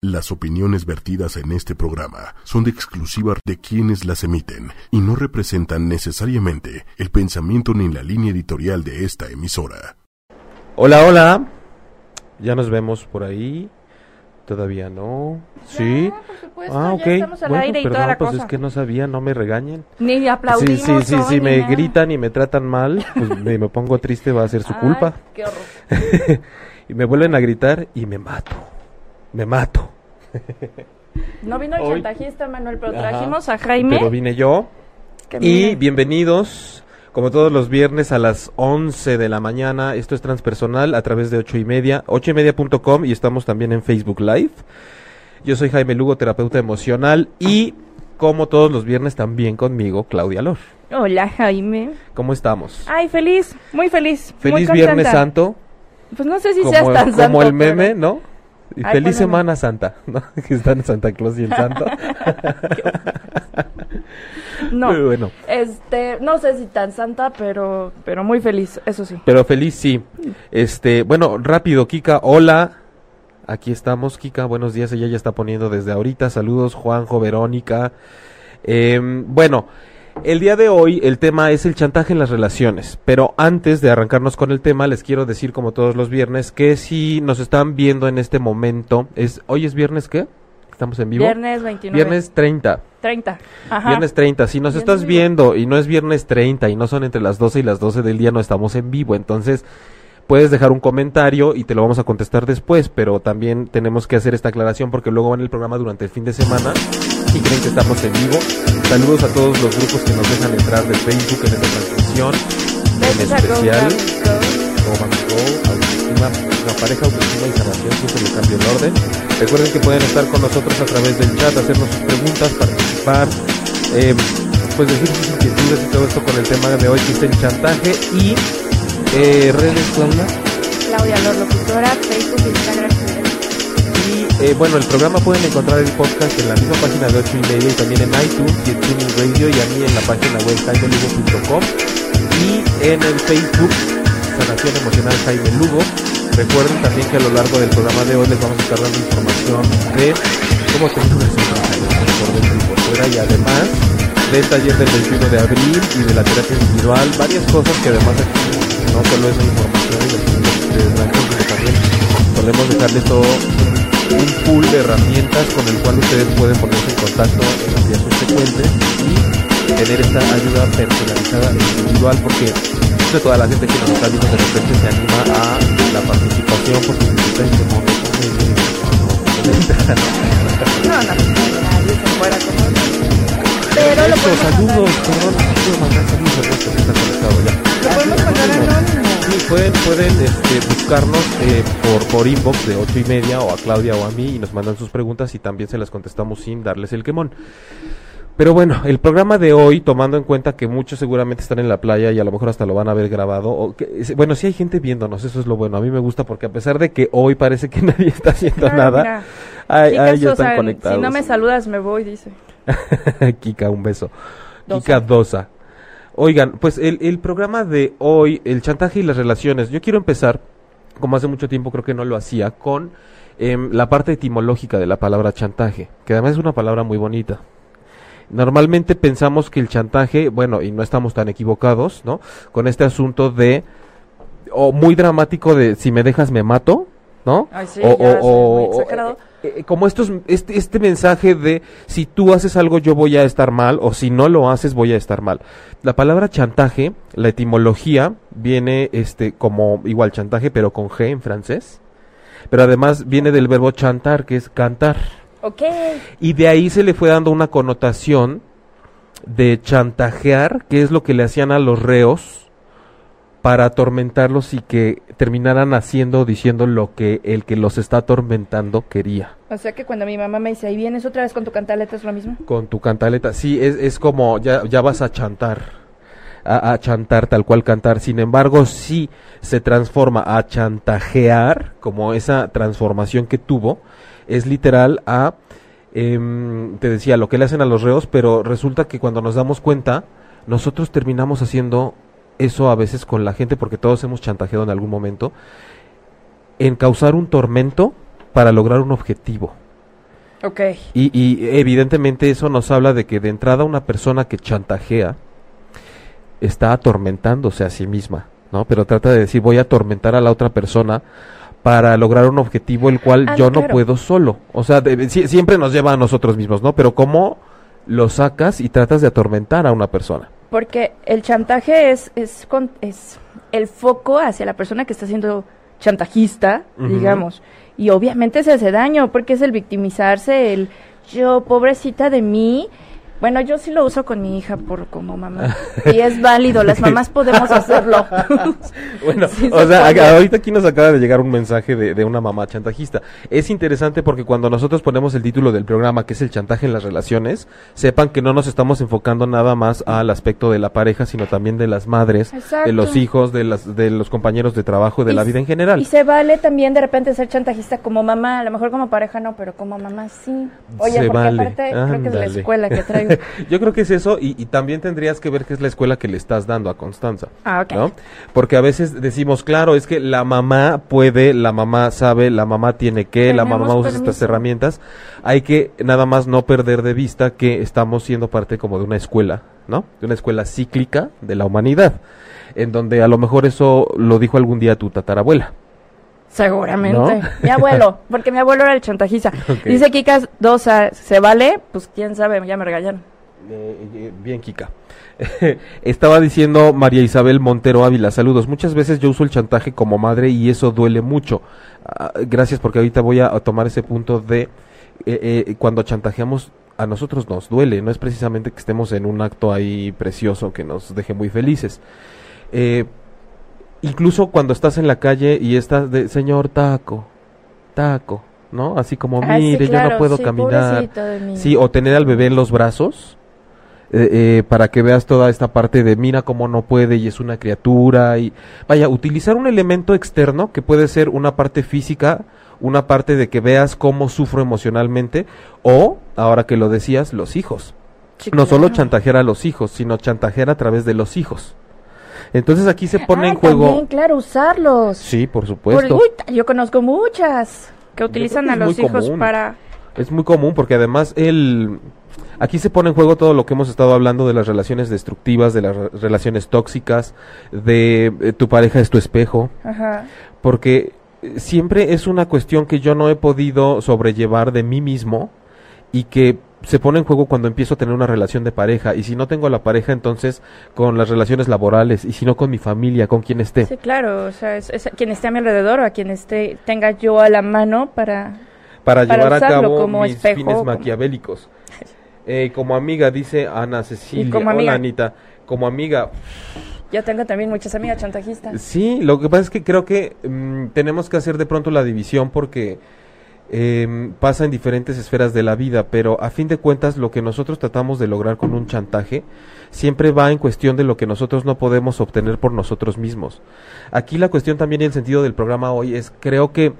Las opiniones vertidas en este programa son de exclusiva de quienes las emiten y no representan necesariamente el pensamiento ni la línea editorial de esta emisora. Hola, hola. Ya nos vemos por ahí. Todavía no. Sí. por supuesto, Ah, ya ok. estamos al Bueno, aire y perdón, toda la pues cosa. es que no sabía, no me regañen. Ni Sí, aplaudimos. sí, sí, hoy, si ni me nada. gritan y me tratan mal, pues me, me pongo triste, va a ser su Ay, culpa. Qué horror. y me vuelven a gritar y me mato. Me mato. No vino el Hoy- chantajista, Manuel, pero Ajá. trajimos a Jaime. Pero vine yo. que Y bienvenidos, como todos los viernes a las 11 de la mañana. Esto es transpersonal a través de 8 y media, 8 y media.com y estamos también en Facebook Live. Yo soy Jaime Lugo, terapeuta emocional y como todos los viernes también conmigo, Claudia Lor. Hola, Jaime. ¿Cómo estamos? Ay, feliz, muy feliz. Feliz. Viernes Santo, Pues no sé si como, seas tan como santo. el meme, pero- ¿no? Y Ay, feliz. Semana Santa, ¿no? Que están Santa Claus y el Santo. No, bueno. este, no sé si tan santa, pero, pero muy feliz, eso sí. Pero feliz sí. Este, bueno, rápido, Kika, hola. Aquí estamos, Kika, buenos días. Ella ya está poniendo desde ahorita. Saludos, Juanjo, Verónica. Em, bueno, el día de hoy el tema es el chantaje en las relaciones. Pero antes de arrancarnos con el tema, les quiero decir, como todos los viernes, que si nos están viendo en este momento, es hoy es viernes, ¿qué? Estamos en vivo. Viernes 29. Viernes 30. 30. Ajá. Viernes 30. Si nos Viernes estás vivo. viendo y no es viernes 30 y no son entre las 12 y las 12 del día, no estamos en vivo. Entonces, puedes dejar un comentario y te lo vamos a contestar después. Pero también tenemos que hacer esta aclaración porque luego van el programa durante el fin de semana y creen que estamos en vivo. Saludos a todos los grupos que nos dejan entrar de Facebook en esta transmisión. En especial, Go, Go. Autoestima, la pareja autoestima y sanación, siempre le cambio el orden. Recuerden que pueden estar con nosotros a través del chat, hacernos sus preguntas, participar, eh, pues decir sus inquietudes y todo esto con el tema de hoy que es el chantaje y eh, redes, Claudia. Claudia Lor, locutora, Facebook, Instagram, eh, bueno, el programa pueden encontrar el podcast en la misma página de 8 y media y también en iTunes y en Tuning Radio y a mí en la página web jaimelugo.com y en el Facebook Sanación Emocional Jaime Lugo. Recuerden también que a lo largo del programa de hoy les vamos a estar dando información de cómo tener una dentro y además del taller del 21 de abril y de la terapia individual, varias cosas que además aquí no solo es la información y los que también solemos dejarles todo un pool de herramientas con el cual ustedes pueden ponerse en contacto en los días subsecuentes y tener esta ayuda personalizada e individual porque no toda la gente que nos está viendo de repente se anima a la participación porque necesita este momento No, no, se fuera como Pero lo saludos, perdón, quiero mandar saludos a Ernesto que está conectado ya. Lo podemos mandar anónimo. Sí, pueden, pueden este, buscarnos eh, por, por inbox de ocho y media o a Claudia o a mí y nos mandan sus preguntas y también se las contestamos sin darles el quemón. Pero bueno, el programa de hoy, tomando en cuenta que muchos seguramente están en la playa y a lo mejor hasta lo van a ver grabado, o que- bueno, sí hay gente viéndonos, eso es lo bueno, a mí me gusta porque a pesar de que hoy parece que nadie está haciendo Ah, nada, ay, Chicas, ay, ya o están sea, conectados. Si no me saludas, me voy, dice. Kika, un beso. Dosa. Kika Dosa. Oigan, pues el, el programa de hoy, el chantaje y las relaciones, yo quiero empezar, como hace mucho tiempo creo que no lo hacía, con em, la parte etimológica de la palabra chantaje, que además es una palabra muy bonita. Normalmente pensamos que el chantaje, bueno, y no estamos tan equivocados, ¿no? Con este asunto de, o muy dramático de, si me dejas me mato, ¿no? Ay, sí, o, o- o- eh, eh, como estos, este, este mensaje de si tú haces algo yo voy a estar mal o si no lo haces voy a estar mal. La palabra chantaje, la etimología viene este como igual chantaje pero con G en francés. Pero además viene del verbo chantar que es cantar. Ok. Y de ahí se le fue dando una connotación de chantajear, que es lo que le hacían a los reos para atormentarlos y que terminaran haciendo o diciendo lo que el que los está atormentando quería. O sea que cuando mi mamá me dice, ahí vienes otra vez con tu cantaleta, es lo mismo. Con tu cantaleta, sí, es, es como ya, ya vas a chantar, a, a chantar tal cual cantar. Sin embargo, sí se transforma a chantajear, como esa transformación que tuvo, es literal a, em, te decía, lo que le hacen a los reos, pero resulta que cuando nos damos cuenta, nosotros terminamos haciendo eso a veces con la gente, porque todos hemos chantajeado en algún momento, en causar un tormento para lograr un objetivo. Ok. Y, y evidentemente eso nos habla de que de entrada una persona que chantajea está atormentándose a sí misma, ¿no? Pero trata de decir, voy a atormentar a la otra persona para lograr un objetivo el cual Ah, yo no puedo solo. O sea, de- si- siempre nos lleva a nosotros mismos, ¿no? Pero ¿cómo lo sacas y tratas de atormentar a una persona? Porque el chantaje es, es, con- es el foco hacia la persona que está siendo chantajista, digamos. Y obviamente se hace daño, porque es el victimizarse, el yo, pobrecita de mí. Bueno, yo sí lo uso con mi hija por como mamá. Y es válido, las mamás podemos hacerlo. Bueno, Sí, o se sea, puede. ahorita aquí nos acaba de llegar un mensaje de, de una mamá chantajista. Es interesante porque cuando nosotros ponemos el título del programa, que es el chantaje en las relaciones, sepan que no nos estamos enfocando nada más al aspecto de la pareja, sino también de las madres, de los hijos, de, las, de los compañeros de trabajo, de Y la vida en general. Y se vale también de repente ser chantajista como mamá, a lo mejor como pareja no, pero como mamá sí. Oye, Se porque vale, aparte creo que es la escuela que traigo. Yo creo que es eso y, y también tendrías que ver qué es la escuela que le estás dando a Constanza. Ah, ok. ¿no? Porque a veces decimos, claro, es que la mamá puede, la mamá sabe, la mamá tiene que, la mamá usa estas herramientas. Hay que nada más no perder de vista que estamos siendo parte como de una escuela, ¿no? De una escuela cíclica de la humanidad, en donde a lo mejor eso lo dijo algún día tu tatarabuela. Seguramente. ¿No? Mi abuelo, porque mi abuelo era el chantajista. Dice Kika Dosa, ¿se vale? Pues quién sabe, ya me regañaron. Eh, eh, bien, Kika. Estaba diciendo María Isabel Montero Ávila, saludos. Muchas veces yo uso el chantaje como madre y eso duele mucho. Ah, gracias porque ahorita voy a, a tomar ese punto de eh, eh, cuando chantajeamos a nosotros nos duele, no es precisamente que estemos en un acto ahí precioso que nos deje muy felices. Eh, incluso cuando estás en la calle y estás de, señor taco, taco, ¿no? Así como, Ah, sí, mire, yo no puedo sí, caminar. Sí, o tener al bebé en los brazos. eh, eh, para que veas toda esta parte de mira cómo no puede y es una criatura y vaya utilizar un elemento externo que puede ser una parte física una parte de que veas cómo sufro emocionalmente o ahora que lo decías los hijos no solo chantajear a los hijos sino chantajear a través de los hijos entonces aquí se pone Ah, en juego También, claro, usarlos. sí por Por- supuesto uy, yo conozco muchas que utilizan a los hijos común. para... Es muy común porque además el aquí se pone en juego todo lo que hemos estado hablando de las relaciones destructivas, de las re- relaciones tóxicas, de eh, tu pareja es tu espejo, Ajá. porque eh, siempre es una cuestión que yo no he podido sobrellevar de mí mismo y que se pone en juego cuando empiezo a tener una relación de pareja y si no tengo la pareja entonces con las relaciones laborales y si no con mi familia, con quien esté. Sí, claro, o sea, es, es quien esté a mi alrededor o a quien esté, tenga yo a la mano para... para, para llevar a cabo como mis espejo, fines como- maquiavélicos. Eh, como amiga, dice Ana Cecilia. como amiga. Hola, Anita. Como amiga. Yo tengo también muchas amigas chantajistas. Sí, lo que pasa es que creo que mm, tenemos que hacer de pronto la división porque em, pasa en diferentes esferas de la vida, pero a fin de cuentas lo que nosotros tratamos de lograr con un chantaje siempre va en cuestión de lo que nosotros no podemos obtener por nosotros mismos. Aquí la cuestión también y el sentido del programa hoy es creo que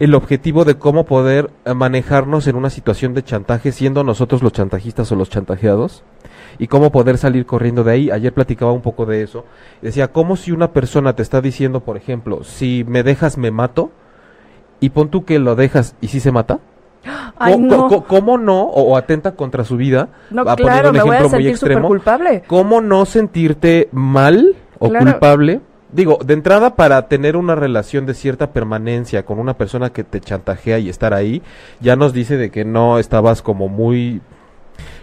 el objetivo de cómo poder eh, manejarnos en una situación de chantaje siendo nosotros los chantajistas o los chantajeados y cómo poder salir corriendo de ahí. Ayer platicaba un poco de eso. Decía, ¿cómo si una persona te está diciendo, por ejemplo, si me dejas me mato? Y pon tú que lo dejas y si se mata. Ay, no. ¿Cómo no? O, o atenta contra su vida. No, Va claro, un me voy a sentir súper culpable. ¿Cómo no sentirte mal o Claro. culpable? Digo, de entrada para tener una relación de cierta permanencia con una persona que te chantajea y estar ahí, ya nos dice de que no estabas como muy...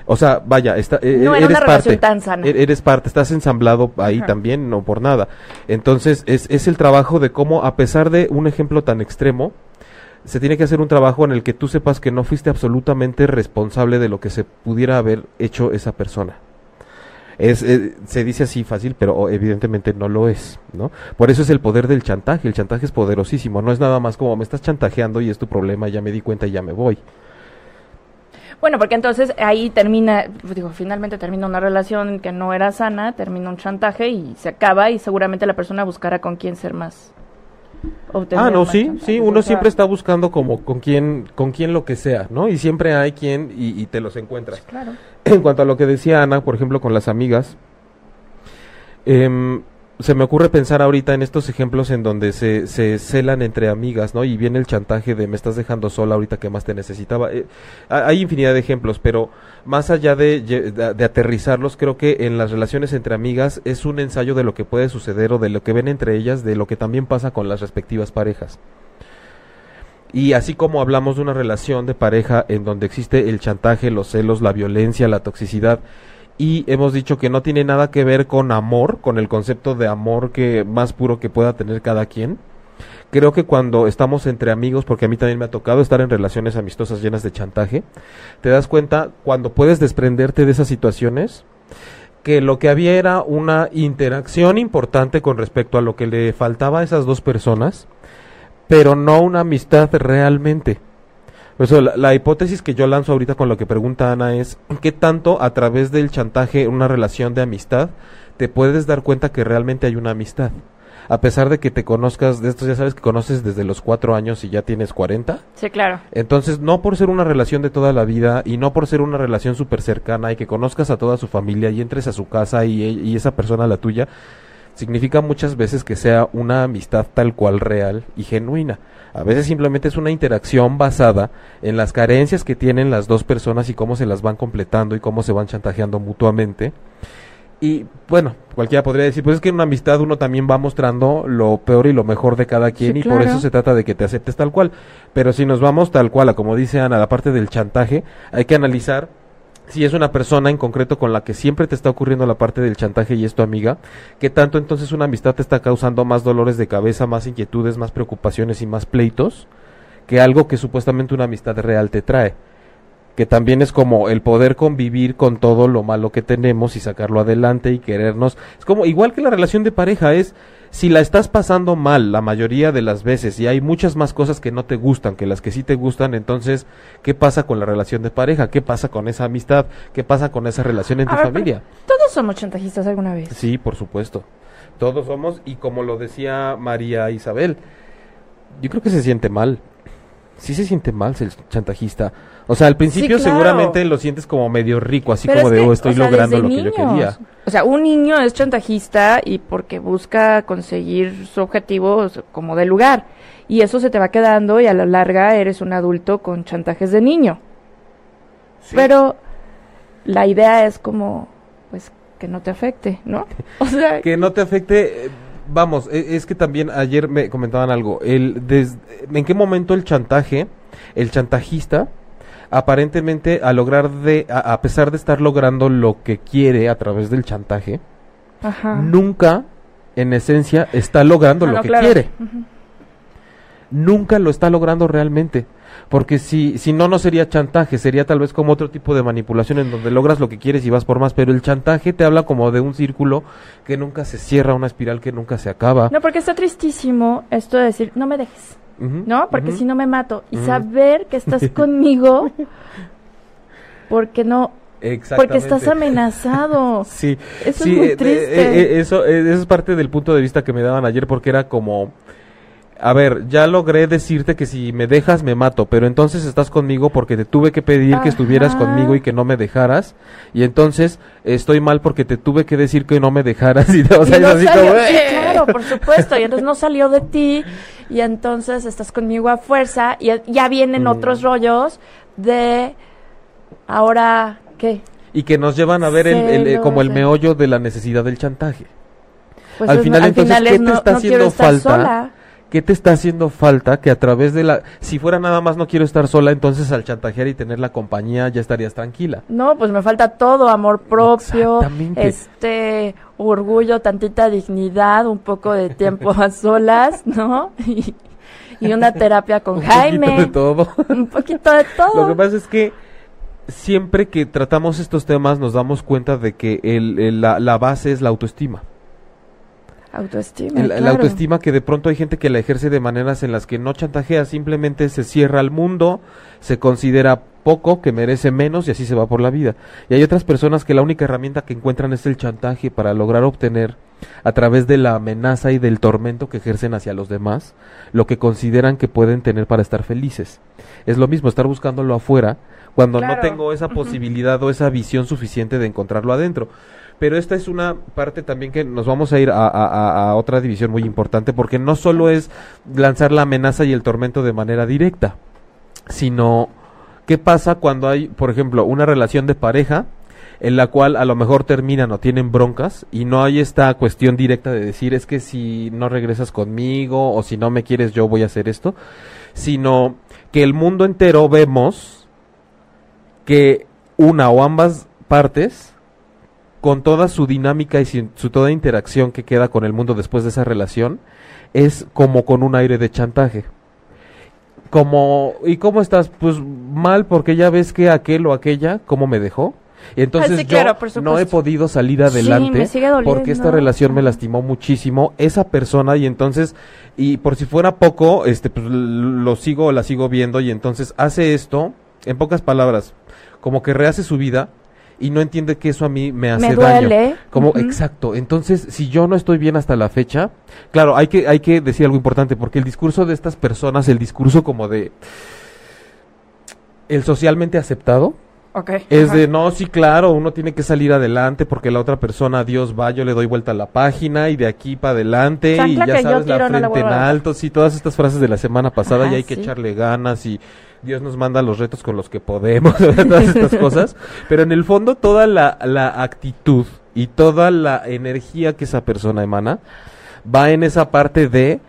O sea, vaya, está, e- No era eres una relación parte, tan sana. e- Eres parte, estás ensamblado ahí Ajá. también, no por nada. Entonces, es, es el trabajo de cómo, a pesar de un ejemplo tan extremo, se tiene que hacer un trabajo en el que tú sepas que no fuiste absolutamente responsable de lo que se pudiera haber hecho esa persona. Es, eh, se dice así fácil, pero evidentemente no lo es, ¿no? Por eso es el poder del chantaje. El chantaje es poderosísimo. No es nada más como me estás chantajeando y es tu problema, ya me di cuenta y ya me voy. Bueno, porque entonces ahí termina, pues, finalmente termina una relación que no era sana, termina un chantaje y se acaba y seguramente la persona buscará con quién ser más. Obtener Ah, no, más sí, sí, uno siempre está buscando como con quién, con quién lo que sea, ¿no? Y siempre hay quien y, y te los encuentras. Claro. En cuanto a lo que decía Ana, por ejemplo, con las amigas, em, se me ocurre pensar ahorita en estos ejemplos en donde se, se celan entre amigas, ¿no? Y viene el chantaje de me estás dejando sola ahorita que más te necesitaba. Eh, hay infinidad de ejemplos, pero más allá de, de, aterrizarlos, creo que en las relaciones entre amigas es un ensayo de lo que puede suceder o de lo que ven entre ellas, de lo que también pasa con las respectivas parejas. Y así como hablamos de una relación de pareja en donde existe el chantaje, los celos, la violencia, la toxicidad, y hemos dicho que no tiene nada que ver con amor, con el concepto de amor que más puro que pueda tener cada quien. Creo que cuando estamos entre amigos, porque a mí también me ha tocado estar en relaciones amistosas llenas de chantaje, te das cuenta cuando puedes desprenderte de esas situaciones que lo que había era una interacción importante con respecto a lo que le faltaba a esas dos personas, pero no una amistad realmente. Pues la, hipótesis que yo lanzo ahorita con lo que pregunta Ana es, ¿qué tanto a través del chantaje, una relación de amistad, te puedes dar cuenta que realmente hay una amistad? A pesar de que te conozcas, de estos ya sabes que conoces desde los cuatro años y ya tienes cuarenta. Sí, claro. Entonces, no por ser una relación de toda la vida y no por ser una relación súper cercana y que conozcas a toda su familia y entres a su casa y, y esa persona la tuya, significa muchas veces que sea una amistad tal cual real y genuina. A veces simplemente es una interacción basada en las carencias que tienen las dos personas y cómo se las van completando y cómo se van chantajeando mutuamente. Y bueno, cualquiera podría decir, pues es que en una amistad uno también va mostrando lo peor y lo mejor de cada quien y por eso se trata de que te aceptes tal cual. Pero si nos vamos tal cual, a como dice Ana, la parte del chantaje, hay que analizar si es una persona en concreto con la que siempre te está ocurriendo la parte del chantaje y es tu amiga, que tanto entonces una amistad te está causando más dolores de cabeza, más inquietudes, más preocupaciones y más pleitos, que algo que supuestamente una amistad real te trae. Que también es como el poder convivir con todo lo malo que tenemos y sacarlo adelante y querernos. Es como igual que la relación de pareja, es si la estás pasando mal la mayoría de las veces y hay muchas más cosas que no te gustan que las que sí te gustan, entonces, ¿qué pasa con la relación de pareja? ¿Qué pasa con esa amistad? ¿Qué pasa con esa relación en tu familia? Todos somos chantajistas alguna vez. Sí, por supuesto. Todos somos, y como lo decía María Isabel, yo creo que se siente mal. Sí se siente mal ser chantajista. O sea, al principio seguramente lo sientes como medio rico, así como de, oh, estoy logrando lo que yo quería. O sea, un niño es chantajista y porque busca conseguir su objetivo como de lugar. Y eso se te va quedando y a la larga eres un adulto con chantajes de niño. Pero la idea es como, pues, que no te afecte, ¿no? O sea... que no te afecte... Eh, vamos, e, es que también ayer me comentaban algo. El, ¿En qué momento el chantaje, el chantajista aparentemente a lograr de, a, pesar de estar logrando lo que quiere a través del chantaje, nunca en esencia está logrando ah, lo que quiere. Nunca lo está logrando realmente. Porque si, si no, no sería chantaje, sería tal vez como otro tipo de manipulación en donde logras lo que quieres y vas por más, pero el chantaje te habla como de un círculo que nunca se cierra, una espiral que nunca se acaba. No, porque está tristísimo esto de decir, no me dejes. ¿No? Porque si no me mato. Y saber que estás conmigo, porque no... Porque estás amenazado. sí. Eso es muy eh, triste. Eh, eh, eso, es parte del punto de vista que me daban ayer porque era como a ver, ya logré decirte que si me dejas me mato, pero entonces estás conmigo porque te tuve que pedir que estuvieras conmigo y que no me dejaras, y entonces estoy mal porque te tuve que decir que no me dejaras y, o sea, así como, claro, por supuesto, y entonces no salió de ti y entonces estás conmigo a fuerza y ya vienen mm. otros rollos de ahora qué? Y que nos llevan a ver el, como el meollo de la necesidad del chantaje. Pues al final, entonces, ¿qué te está haciendo falta? ¿Qué te está haciendo falta que a través de la... Si fuera nada más no quiero estar sola, entonces al chantajear y tener la compañía ya estarías tranquila. No, pues me falta todo, amor propio, este orgullo, tantita dignidad, un poco de tiempo a solas, ¿no? Y, una terapia con Jaime. Un poquito de todo. Un poquito de todo. Lo que pasa es que siempre que tratamos estos temas nos damos cuenta de que el, la, la base es la autoestima. Autoestima. La autoestima que de pronto hay gente que la ejerce de maneras en las que no chantajea, simplemente se cierra al mundo, se considera poco, que merece menos y así se va por la vida. Y hay otras personas que la única herramienta que encuentran es el chantaje para lograr obtener a través de la amenaza y del tormento que ejercen hacia los demás lo que consideran que pueden tener para estar felices. Es lo mismo estar buscándolo afuera cuando no tengo esa posibilidad o esa visión suficiente de encontrarlo adentro. Pero esta es una parte también que nos vamos a ir a, otra división muy importante porque no solo es lanzar la amenaza y el tormento de manera directa, sino qué pasa cuando hay, por ejemplo, una relación de pareja en la cual a lo mejor terminan o tienen broncas y no hay esta cuestión directa de decir es que si no regresas conmigo o si no me quieres yo voy a hacer esto, sino que el mundo entero vemos que una o ambas partes con toda su dinámica y sin- su toda interacción que queda con el mundo después de esa relación es como con un aire de chantaje. Como, ¿y cómo estás? Pues mal porque ya ves que aquel o aquella, ¿cómo me dejó? Y entonces Ah, sí, yo claro, no he podido salir adelante porque esta relación me lastimó muchísimo esa persona y entonces y por si fuera poco este pues lo sigo o la sigo viendo y entonces hace esto en pocas palabras como que rehace su vida y no entiende que eso a mí me hace Me daño duele. como Ujú. exacto entonces si yo no estoy bien hasta la fecha claro hay que hay que decir algo importante porque el discurso de estas personas el discurso como de el socialmente aceptado Es ajá. de, no, sí, claro, uno tiene que salir adelante porque la otra persona, Dios va, yo le doy vuelta a la página y de aquí para adelante y ya sabes, la tiro, no la frente en alto, sí, todas estas frases de la semana pasada Ajá, y hay que echarle ganas y Dios nos manda los retos con los que podemos, todas estas cosas, pero en el fondo toda la, la actitud y toda la energía que esa persona emana va en esa parte de,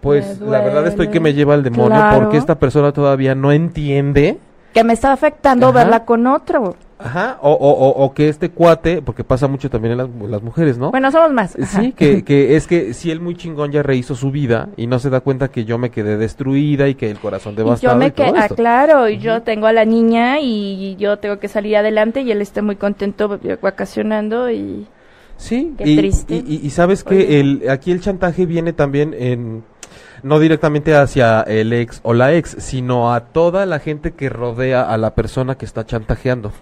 pues la verdad estoy que me lleva al demonio claro. porque esta persona todavía no entiende Que me está afectando Ajá. verla con otro. Ajá, o, o, o, o que este cuate, porque pasa mucho también en las, las mujeres, ¿no? Bueno, somos más. Ajá. Sí, que, que es que si él muy chingón ya rehizo su vida y no se da cuenta que yo me quedé destruida y que el corazón Y devastado yo me y quedé, ah, claro, y yo tengo a la niña y yo tengo que salir adelante y él está muy contento vacacionando y Sí, Qué y, triste. y, y- y sabes Oye. que el, aquí el chantaje viene también en no directamente hacia el ex o la ex, sino a toda la gente que rodea a la persona que está chantajeando.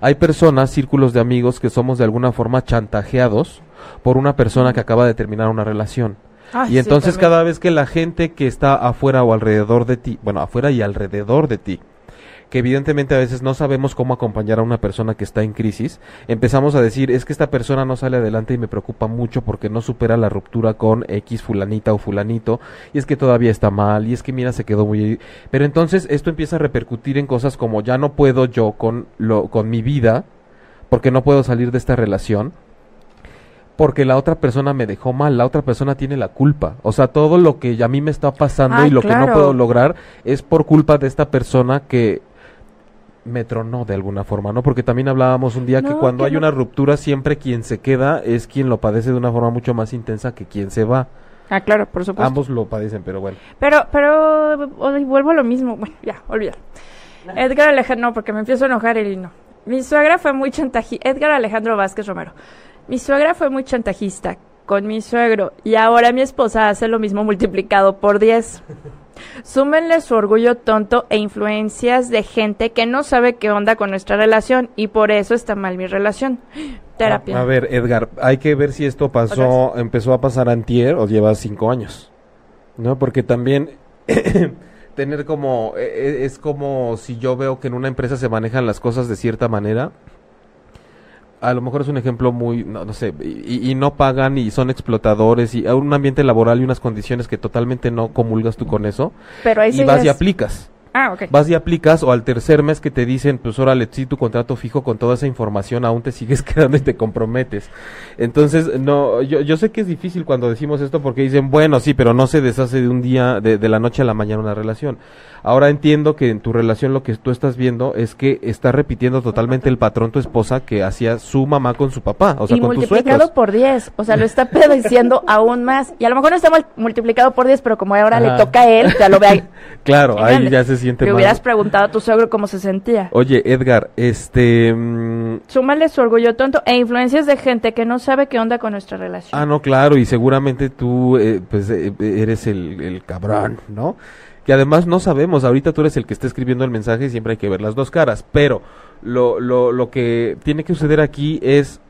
Hay personas, círculos de amigos que somos de alguna forma chantajeados por una persona que acaba de terminar una relación. Ay, y entonces cada vez que la gente que está afuera o alrededor de ti, bueno, afuera y alrededor de ti, que evidentemente a veces no sabemos cómo acompañar a una persona que está en crisis, empezamos a decir, es que esta persona no sale adelante y me preocupa mucho porque no supera la ruptura con X fulanita o fulanito, y es que todavía está mal, y es que mira, se quedó muy... Pero entonces esto empieza a repercutir en cosas como ya no puedo yo con, lo, con mi vida, porque no puedo salir de esta relación, porque la otra persona me dejó mal, la otra persona tiene la culpa. O sea, todo lo que a mí me está pasando Ay, y lo que no puedo lograr es por culpa de esta persona que me tronó de alguna forma, ¿no? Porque también hablábamos un día que cuando que hay no. una ruptura siempre quien se queda es quien lo padece de una forma mucho más intensa que quien se va. Ah, claro, por supuesto. Ambos lo padecen, pero bueno. Pero, pero, vuelvo a lo mismo. Bueno, ya, olvida. Edgar Alejandro, no, porque me empiezo a enojar y no. Mi suegra fue muy chantajista. Edgar Alejandro Vázquez Romero. Mi suegra fue muy chantajista con mi suegro y ahora mi esposa hace lo mismo multiplicado por 10. Súmenle su orgullo tonto e influencias de gente que no sabe qué onda con nuestra relación y por eso está mal mi relación. Terapia. A, a ver, Edgar, hay que ver si esto pasó, empezó a pasar antier o lleva cinco años, ¿no? Porque también tener como, e- e- es como si yo veo que en una empresa se manejan las cosas de cierta manera, a lo mejor es un ejemplo muy, no, no sé, y, y no pagan y son explotadores y un ambiente laboral y unas condiciones que totalmente no comulgas tú con eso, Pero ahí y vas y aplicas. Ah, ok. Vas y aplicas o al tercer mes que te dicen, pues órale, sí, tu contrato fijo con toda esa información, aún te sigues quedando y te comprometes. Entonces, no, yo, yo sé que es difícil cuando decimos esto porque dicen, bueno, sí, pero no se deshace de un día, de, de la noche a la mañana una relación. Ahora entiendo que en tu relación lo que tú estás viendo es que está repitiendo totalmente el patrón tu esposa que hacía su mamá con su papá, o sea, y con multiplicado por 10. O sea, lo está pedeciendo aún más. Y a lo mejor no está mul- multiplicado por 10, pero como ahora le toca a él, ya lo ve ahí. Claro, ahí ya se siente mal. hubieras preguntado a tu suegro cómo se sentía. Oye, Edgar, este... mm, Súmale su orgullo tonto e influencias de gente que no sabe qué onda con nuestra relación. Ah, no, claro, y seguramente tú, eh, pues, eh, eres el, el cabrón, ¿no? Que además no sabemos, ahorita tú eres el que está escribiendo el mensaje y siempre hay que ver las dos caras, pero lo, lo, lo que tiene que suceder aquí es,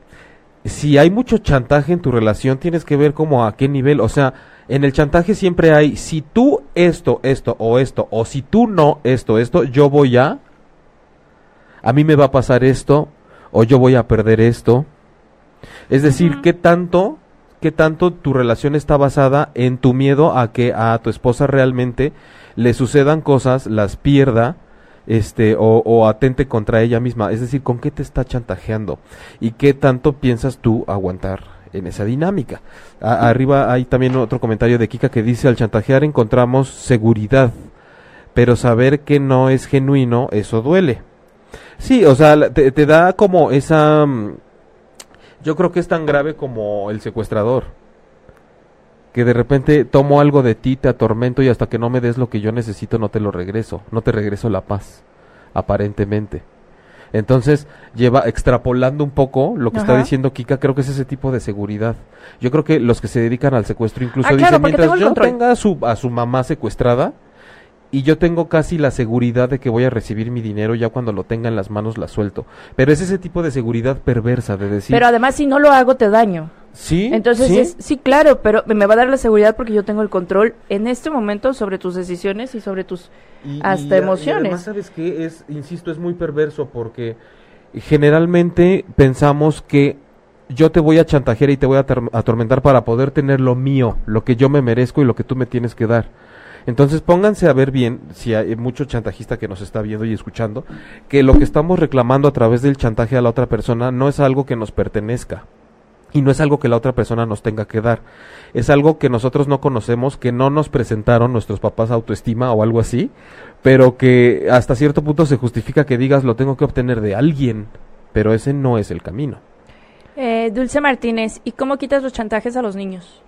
si hay mucho chantaje en tu relación, tienes que ver como a qué nivel, o sea, en el chantaje siempre hay, si tú esto, esto o esto, o si tú no esto, esto, yo voy a, a mí me va a pasar esto, o yo voy a perder esto. Es decir, ¿qué tanto, qué tanto tu relación está basada en tu miedo a que a tu esposa realmente le sucedan cosas, las pierda, este, o, o, atente contra ella misma. Es decir, ¿con qué te está chantajeando? ¿Y qué tanto piensas tú aguantar en esa dinámica? arriba hay también otro comentario de Kika que dice, al chantajear encontramos seguridad, pero saber que no es genuino, eso duele. Sí, o sea, te, te da como esa... Yo creo que es tan grave como el secuestrador. Que de repente tomo algo de ti, te atormento y hasta que no me des lo que yo necesito no te lo regreso. No te regreso la paz, aparentemente. Entonces, lleva extrapolando un poco lo que está diciendo Kika, creo que es ese tipo de seguridad. Yo creo que los que se dedican al secuestro incluso Ah, dicen, mientras yo control". tenga a su, a su mamá secuestrada y yo tengo casi la seguridad de que voy a recibir mi dinero ya cuando lo tenga en las manos la suelto. Pero es ese tipo de seguridad perversa de decir, Pero además, si no lo hago, te daño. sí, Entonces, sí, es, sí, claro, pero me va a dar la seguridad porque yo tengo el control en este momento sobre tus decisiones y sobre tus... Y- hasta y- y emociones. además, ¿sabes qué? Es, insisto, es muy perverso porque generalmente pensamos que yo te voy a chantajear y te voy a ator- atormentar para poder tener lo mío, lo que yo me merezco y lo que tú me tienes que dar. Entonces pónganse a ver bien, si hay mucho chantajista que nos está viendo y escuchando, que lo que estamos reclamando a través del chantaje a la otra persona no es algo que nos pertenezca. Y no es algo que la otra persona nos tenga que dar. Es algo que nosotros no conocemos, que no nos presentaron nuestros papás autoestima o algo así, pero que hasta cierto punto se justifica que digas lo tengo que obtener de alguien, pero ese no es el camino. Eh, Dulce Martínez, ¿y cómo quitas los chantajes a los niños?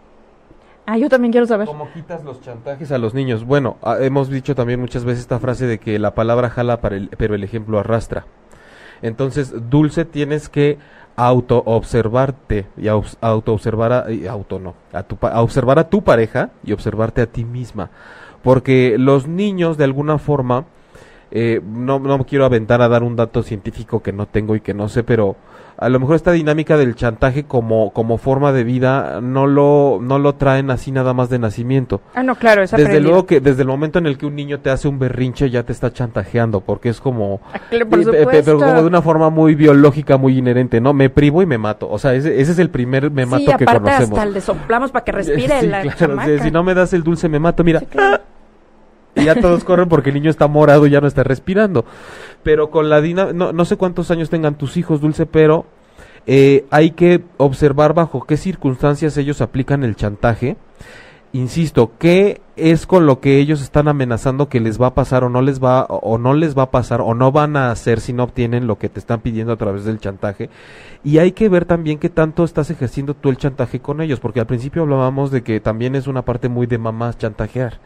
Ah, yo también quiero saber. ¿Cómo quitas los chantajes a los niños? Bueno, ah, hemos dicho también muchas veces esta frase de que la palabra jala, para el- pero el ejemplo arrastra. Entonces, Dulce, tienes que auto observarte y aus- auto observar a, auto no, a, tu, a observar a tu pareja y observarte a ti misma, porque los niños de alguna forma eh, no, no quiero aventar a dar un dato científico que no tengo y que no sé, pero a lo mejor esta dinámica del chantaje como, como forma de vida no lo, no lo traen así nada más de nacimiento. Ah, no, claro, es Desde aprendido. luego que desde el momento en el que un niño te hace un berrinche ya te está chantajeando, porque es como, Ah, por eh, pe- pe- pero como de una forma muy biológica, muy inherente, ¿no? Me privo y me mato. O sea, ese, ese es el primer me mato sí, que aparte conocemos. hasta le soplamos para que respire Sí, la claro, si- no me das el dulce me mato, mira. Claro. Y ya todos corren porque el niño está morado y ya no está respirando. Pero con la dinámica, no, no sé cuántos años tengan tus hijos, Dulce, pero eh, hay que observar bajo qué circunstancias ellos aplican el chantaje. Insisto, ¿qué es con lo que ellos están amenazando que les va a pasar o no les va o no les va a pasar o no van a hacer si no obtienen lo que te están pidiendo a través del chantaje? Y hay que ver también qué tanto estás ejerciendo tú el chantaje con ellos, porque al principio hablábamos de que también es una parte muy de mamás chantajear.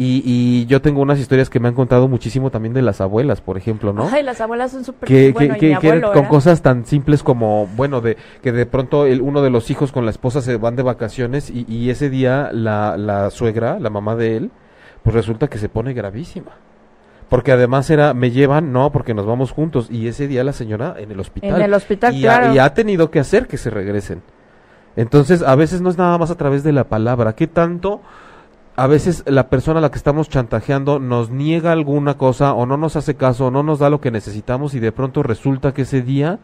Y, y yo tengo unas historias que me han contado muchísimo también de las abuelas, por ejemplo, ¿no? Ay, las abuelas son súper... que, bueno, que, que- con cosas tan simples como, bueno, de que de pronto el, uno de los hijos con la esposa se van de vacaciones y, y ese día la, la suegra, la mamá de él, pues resulta que se pone gravísima. Porque además era, me llevan, no, porque nos vamos juntos. Y ese día la señora en el hospital. En el hospital, y, ha- claro. y ha tenido que hacer que se regresen. Entonces, a veces no es nada más a través de la palabra. ¿Qué tanto a veces la persona a la que estamos chantajeando nos niega alguna cosa o no nos hace caso o no nos da lo que necesitamos y de pronto resulta que ese día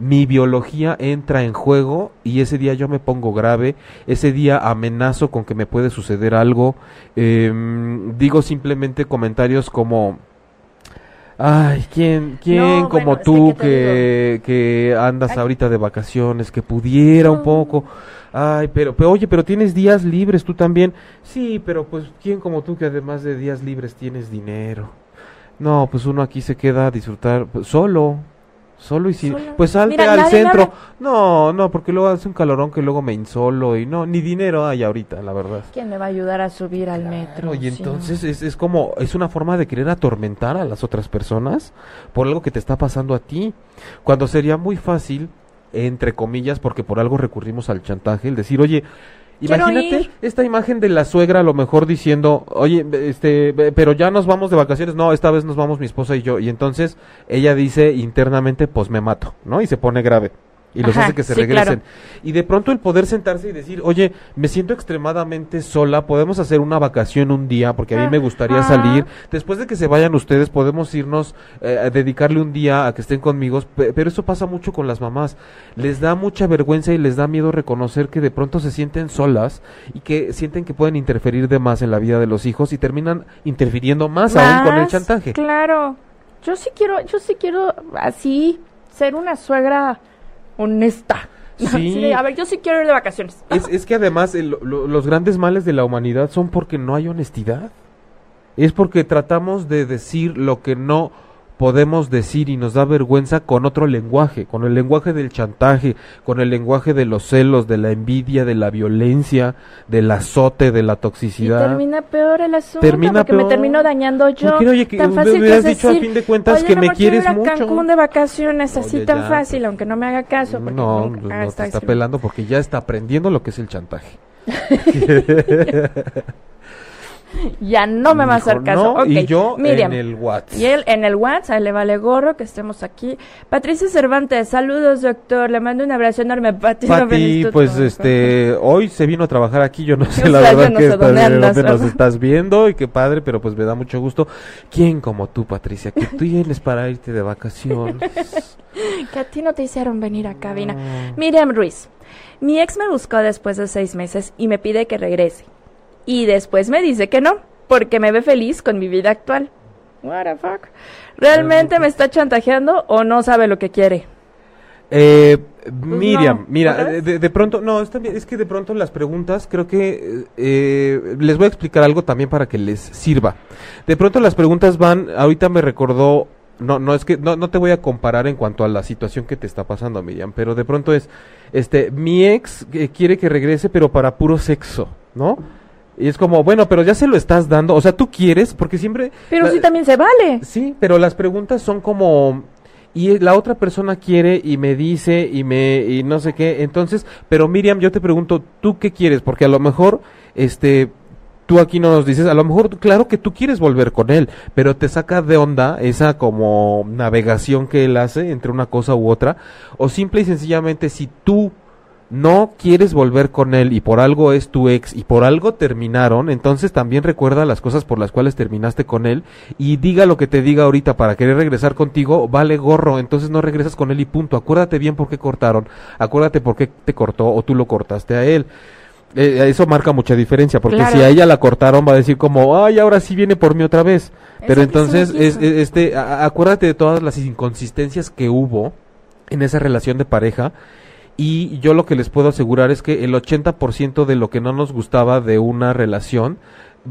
mi biología entra en juego y ese día yo me pongo grave, ese día amenazo con que me puede suceder algo, em, digo simplemente comentarios como, ay, ¿quién, quién No, como bueno, tú ¿qué te que, que andas Ay. ahorita de vacaciones, que pudiera un poco, ay, pero, pero oye, pero tienes días libres tú también, sí, pero pues, ¿quién como tú que además de días libres tienes dinero? No, pues uno aquí se queda a disfrutar pues, solo. Solo y sin... Solo. Pues salte Mira, al centro. No, no, porque luego hace un calorón que luego me insolo y no, ni dinero hay ahorita, la verdad. ¿Quién me va a ayudar a subir al metro? Y entonces es, es como, es una forma de querer atormentar a las otras personas por algo que te está pasando a ti. Cuando sería muy fácil, entre comillas, porque por algo recurrimos al chantaje, el decir, oye, Imagínate esta imagen de la suegra a lo mejor diciendo, oye, este, pero ya nos vamos de vacaciones. No, esta vez nos vamos mi esposa y yo. Y entonces ella dice internamente, pues me mato, ¿no? Y se pone grave. Y los Ajá, hace que se sí, regresen. claro. Y de pronto el poder sentarse y decir, oye, me siento extremadamente sola, podemos hacer una vacación un día, porque a mí me gustaría Ajá. salir. Después de que se vayan ustedes, podemos irnos eh, a dedicarle un día a que estén conmigo. Pe- Pero eso pasa mucho con las mamás. Les da mucha vergüenza y les da miedo reconocer que de pronto se sienten solas y que sienten que pueden interferir de más en la vida de los hijos y terminan interfiriendo más, aún con el Más, chantaje. Claro. Yo sí quiero, yo sí quiero así ser una suegra honesta. Sí. De, a ver, yo sí quiero ir de vacaciones. Es, es que además el- lo- los grandes males de la humanidad son porque no hay honestidad. Es porque tratamos de decir lo que no podemos decir y nos da vergüenza con otro lenguaje, con el lenguaje del chantaje, con el lenguaje de los celos, de la envidia, de la violencia, del azote, de la Y toxicidad. termina peor el asunto Termina porque me peor. termino dañando yo. Porque, oye, que tan me fácil que hubieras es dicho a decir, fin de cuentas "Oye, que me quieres ir a mucho". Cancún de vacaciones, así Oye, tan ya, fácil, aunque no me haga caso. Porque no, nunca- pues ah, no te está está pelando porque ya está aprendiendo lo que es el chantaje. Ya no me va a hacer caso. "No", y yo Miriam. en el WhatsApp. Y él en el WhatsApp, a él le vale gorro que estemos aquí. Patricia Cervantes, saludos doctor, le mando un abrazo enorme. Pati, no Pati, tú, pues no, este, hoy se vino a trabajar aquí, yo no sé la sea, verdad no que sé está- dónde de andas, dónde nos estás viendo y qué padre, pero pues me da mucho gusto. ¿Quién como tú, Patricia, que tú vienes para irte de vacaciones? Que a ti no te hicieron venir a cabina. No. Miriam Ruiz, mi ex me buscó después de seis meses y me pide que regrese. Y después me dice que no, porque me ve feliz con mi vida actual. What the fuck? ¿Realmente me está chantajeando o no sabe lo que quiere? Eh, Pues Miriam, no, mira, ¿otra de, pronto, no, está bien, es que de pronto las preguntas, creo que eh, les voy a explicar algo también para que les sirva. De pronto las preguntas van, ahorita me recordó, no, no es que, no, no te voy a comparar en cuanto a la situación que te está pasando, Miriam, pero de pronto es, este, mi ex eh, quiere que regrese, pero para puro sexo, ¿no? Y es como, bueno, pero ya se lo estás dando, o sea, tú quieres, porque siempre... Pero la- sí también se vale. Sí, pero las preguntas son como y la otra persona quiere y me dice y me y no sé qué, entonces, pero Miriam, yo te pregunto, ¿tú qué quieres? Porque a lo mejor este tú aquí no nos dices, a lo mejor claro que tú quieres volver con él, pero te saca de onda esa como navegación que él hace entre una cosa u otra o simple y sencillamente si tú no quieres volver con él y por algo es tu ex y por algo terminaron, entonces también recuerda las cosas por las cuales terminaste con él y diga lo que te diga ahorita para querer regresar contigo, vale gorro, entonces no regresas con él y punto. Acuérdate bien por qué cortaron, acuérdate por qué te cortó o tú lo cortaste a él. Eh, eso marca mucha diferencia, porque Claro. si a ella la cortaron va a decir como, ay, ahora sí viene por mí otra vez. Pero Eso entonces, es, este, a- acuérdate de todas las inconsistencias que hubo en esa relación de pareja y yo lo que les puedo asegurar es que el 80% de lo que no nos gustaba de una relación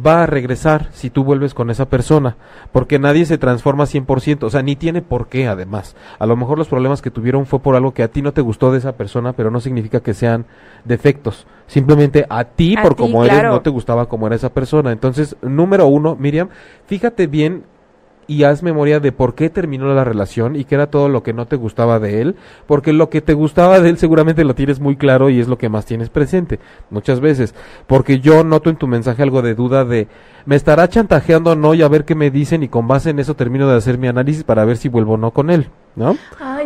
va a regresar si tú vuelves con esa persona, porque nadie se transforma 100%, o sea, ni tiene por qué además. A lo mejor los problemas que tuvieron fue por algo que a ti no te gustó de esa persona, pero no significa que sean defectos. Simplemente a ti, A por ti, como eres, no te gustaba como era esa persona. Entonces, número uno, Miriam, fíjate bien y haz memoria de por qué terminó la relación y qué era todo lo que no te gustaba de él, porque lo que te gustaba de él seguramente lo tienes muy claro y es lo que más tienes presente, muchas veces, porque yo noto en tu mensaje algo de duda de me estará chantajeando o no y a ver qué me dicen y con base en eso termino de hacer mi análisis para ver si vuelvo o no con él, ¿no?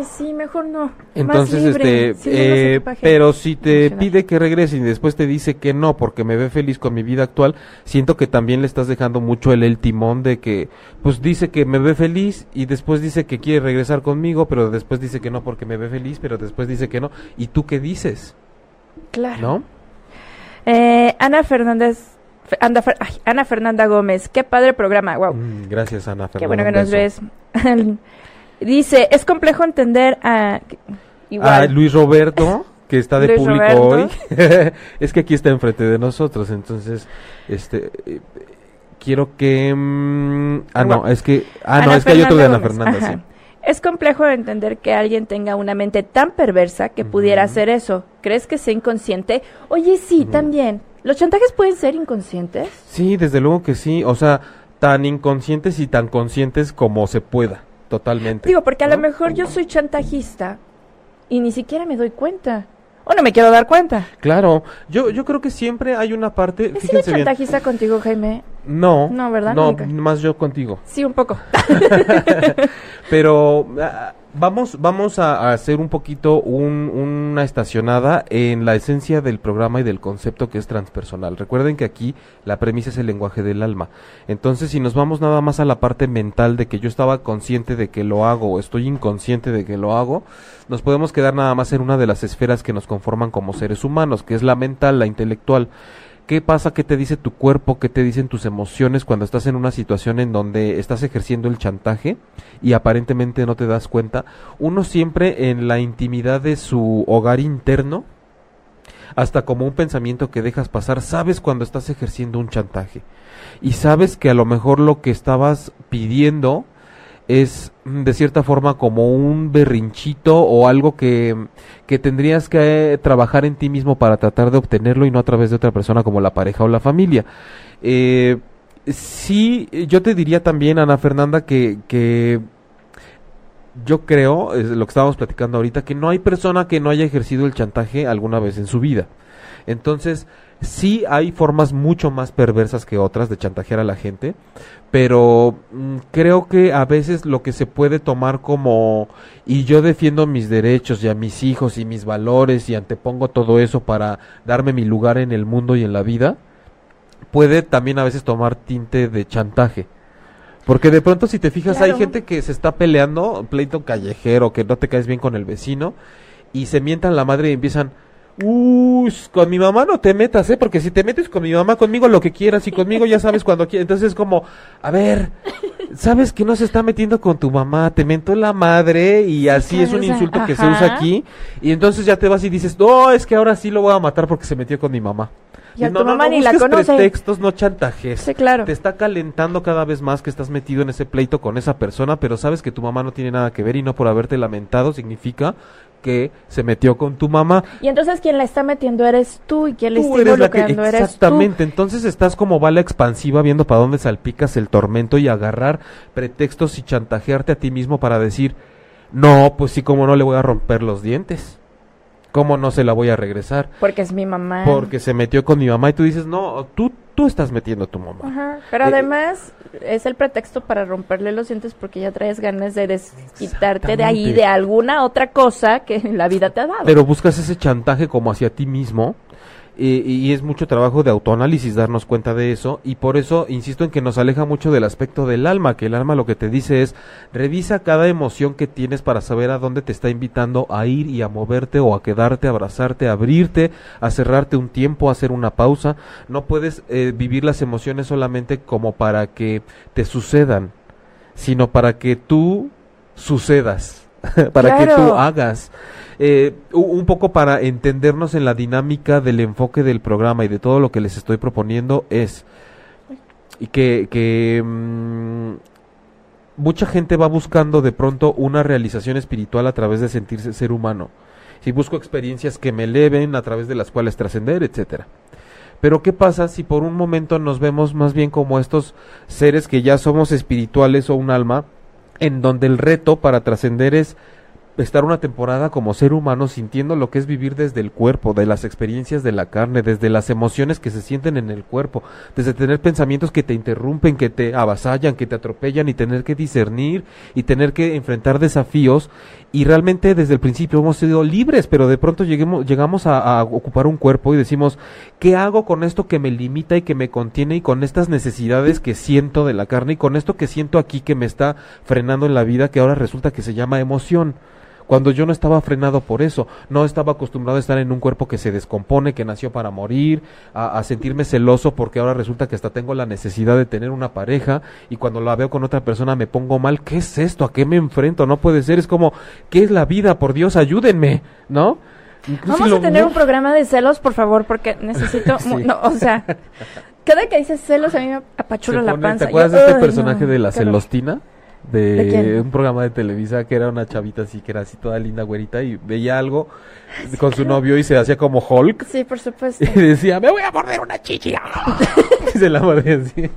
Ay, sí, mejor no. Entonces, este, eh, pero si te emocional. pide que regrese y después te dice que no porque me ve feliz con mi vida actual, siento que también le estás dejando mucho el, el timón de que, pues dice que me ve feliz y después dice que quiere regresar conmigo, pero después dice que no porque me ve feliz, pero después dice que no. ¿Y tú qué dices? Claro. ¿No? Eh, Ana Fernández. Fe- Anda ay, Ana Fernanda Gómez, qué padre programa, wow. Mm, gracias, Ana. Qué Fernanda, bueno que nos ves. Dice, es complejo entender a... Igual. Ah, Luis Roberto, que está de Luis público Roberto. hoy. es que aquí está enfrente de nosotros, entonces, este, eh, quiero que... mm, ah, no, es que... Ah, no, Ana es que hay otro de Ana Fernanda, sí. Es complejo entender que alguien tenga una mente tan perversa que pudiera hacer eso. ¿Crees que sea inconsciente? Oye, sí, también. ¿Los chantajes pueden ser inconscientes? Sí, desde luego que sí, o sea, tan inconscientes y tan conscientes como se pueda, totalmente. Digo, porque a ¿no? lo mejor yo soy chantajista y ni siquiera me doy cuenta. O no me quiero dar cuenta. Claro, yo, yo creo que siempre hay una parte. ¿He sido bien. chantajista contigo, Jaime? No, No, ¿verdad? No, Nunca. más yo contigo. Sí, un poco. Pero ah, vamos, vamos a, hacer un poquito un- una estacionada en la esencia del programa y del concepto que es transpersonal. Recuerden que aquí la premisa es el lenguaje del alma. Entonces, si nos vamos nada más a la parte mental de que yo estaba consciente de que lo hago o estoy inconsciente de que lo hago, nos podemos quedar nada más en una de las esferas que nos conforman como seres humanos, que es la mental, la intelectual. ¿Qué pasa? ¿Qué te dice tu cuerpo? ¿Qué te dicen tus emociones cuando estás en una situación en donde estás ejerciendo el chantaje y aparentemente no te das cuenta? Uno siempre en la intimidad de su hogar interno, hasta como un pensamiento que dejas pasar, sabes cuando estás ejerciendo un chantaje. Y sabes que a lo mejor lo que estabas pidiendo es mm, de cierta forma como un berrinchito o algo que, que tendrías que eh, trabajar en ti mismo para tratar de obtenerlo y no a través de otra persona como la pareja o la familia. Eh, sí, yo te diría también, Ana Fernanda, que, que yo creo, lo que estábamos platicando ahorita, que no hay persona que no haya ejercido el chantaje alguna vez en su vida. Entonces, sí hay formas mucho más perversas que otras de chantajear a la gente, pero mm, creo que a veces lo que se puede tomar como y yo defiendo mis derechos y a mis hijos y mis valores y antepongo todo eso para darme mi lugar en el mundo y en la vida, puede también a veces tomar tinte de chantaje. Porque de pronto si te fijas hay gente que se está peleando, pleito callejero, que no te caes bien con el vecino y se mientan la madre y empiezan Uy, con mi mamá no te metas, ¿eh? Porque si te metes con mi mamá, conmigo lo que quieras y conmigo ya sabes cuando quieras. Entonces es como, a ver, sabes que no se está metiendo con tu mamá, te mentó la madre y así es un insulto que se usa aquí. Y entonces ya te vas y dices, no, es que ahora sí lo voy a matar porque se metió con mi mamá. Y a no, tu no, mamá no ni la busques conoce. pretextos, no chantajes. Sí, claro. Te está calentando cada vez más que estás metido en ese pleito con esa persona, pero sabes que tu mamá no tiene nada que ver y no por haberte lamentado significa que se metió con tu mamá. Y entonces quien la está metiendo eres tú y quien le está involucrando eres tú. exactamente, entonces estás como bala expansiva viendo para dónde salpicas el tormento y agarrar pretextos y chantajearte a ti mismo para decir, "No, pues sí, como no le voy a romper los dientes. ¿Cómo no se la voy a regresar?" Porque es mi mamá. Porque se metió con mi mamá y tú dices, "No, tú tú estás metiendo a tu mamá." Ajá. Pero Eh, además es el pretexto para romperle los dientes porque ya traes ganas de desquitarte de ahí de alguna otra cosa que la vida te ha dado. Pero buscas ese chantaje como hacia ti mismo y es mucho trabajo de autoanálisis darnos cuenta de eso y por eso insisto en que nos aleja mucho del aspecto del alma, que el alma lo que te dice es revisa cada emoción que tienes para saber a dónde te está invitando a ir y a moverte o a quedarte, a abrazarte, a abrirte, a cerrarte un tiempo, a hacer una pausa. No puedes eh, vivir las emociones solamente como para que te sucedan, sino para que tú sucedas, para que tú hagas. Eh, un poco para entendernos en la dinámica del enfoque del programa y de todo lo que les estoy proponiendo es y que, que mm, mucha gente va buscando de pronto una realización espiritual a través de sentirse ser humano. Si busco experiencias que me eleven, a través de las cuales trascender, etcétera. Pero ¿qué pasa si por un momento nos vemos más bien como estos seres que ya somos espirituales o un alma, en donde el reto para trascender es estar una temporada como ser humano sintiendo lo que es vivir desde el cuerpo, de las experiencias de la carne, desde las emociones que se sienten en el cuerpo, desde tener pensamientos que te interrumpen, que te avasallan, que te atropellan y tener que discernir y tener que enfrentar desafíos y realmente desde el principio hemos sido libres, pero de pronto lleguemos, llegamos a, a ocupar un cuerpo y decimos, ¿qué hago con esto que me limita y que me contiene y con estas necesidades que siento de la carne y con esto que siento aquí que me está frenando en la vida que ahora resulta que se llama emoción? Cuando yo no estaba frenado por eso, no estaba acostumbrado a estar en un cuerpo que se descompone, que nació para morir, a, a sentirme celoso porque ahora resulta que hasta tengo la necesidad de tener una pareja y cuando la veo con otra persona me pongo mal. ¿Qué es esto? ¿A qué me enfrento? No puede ser. Es como, ¿qué es la vida? Por Dios, ayúdenme, ¿no? Incluso Vamos a tener un programa de celos, por favor, porque necesito... Sí. no, o sea, cada que dices celos a mí me apachura se la pone- panza. ¿Te acuerdas Yo, de este "Ay, personaje no, de la horror". De, un programa de Televisa que era una chavita así, que era así toda linda, güerita, y veía algo con su novio y se hacía como Hulk. Sí, por supuesto. Y decía, me voy a morder una chichi. y se la mordía así.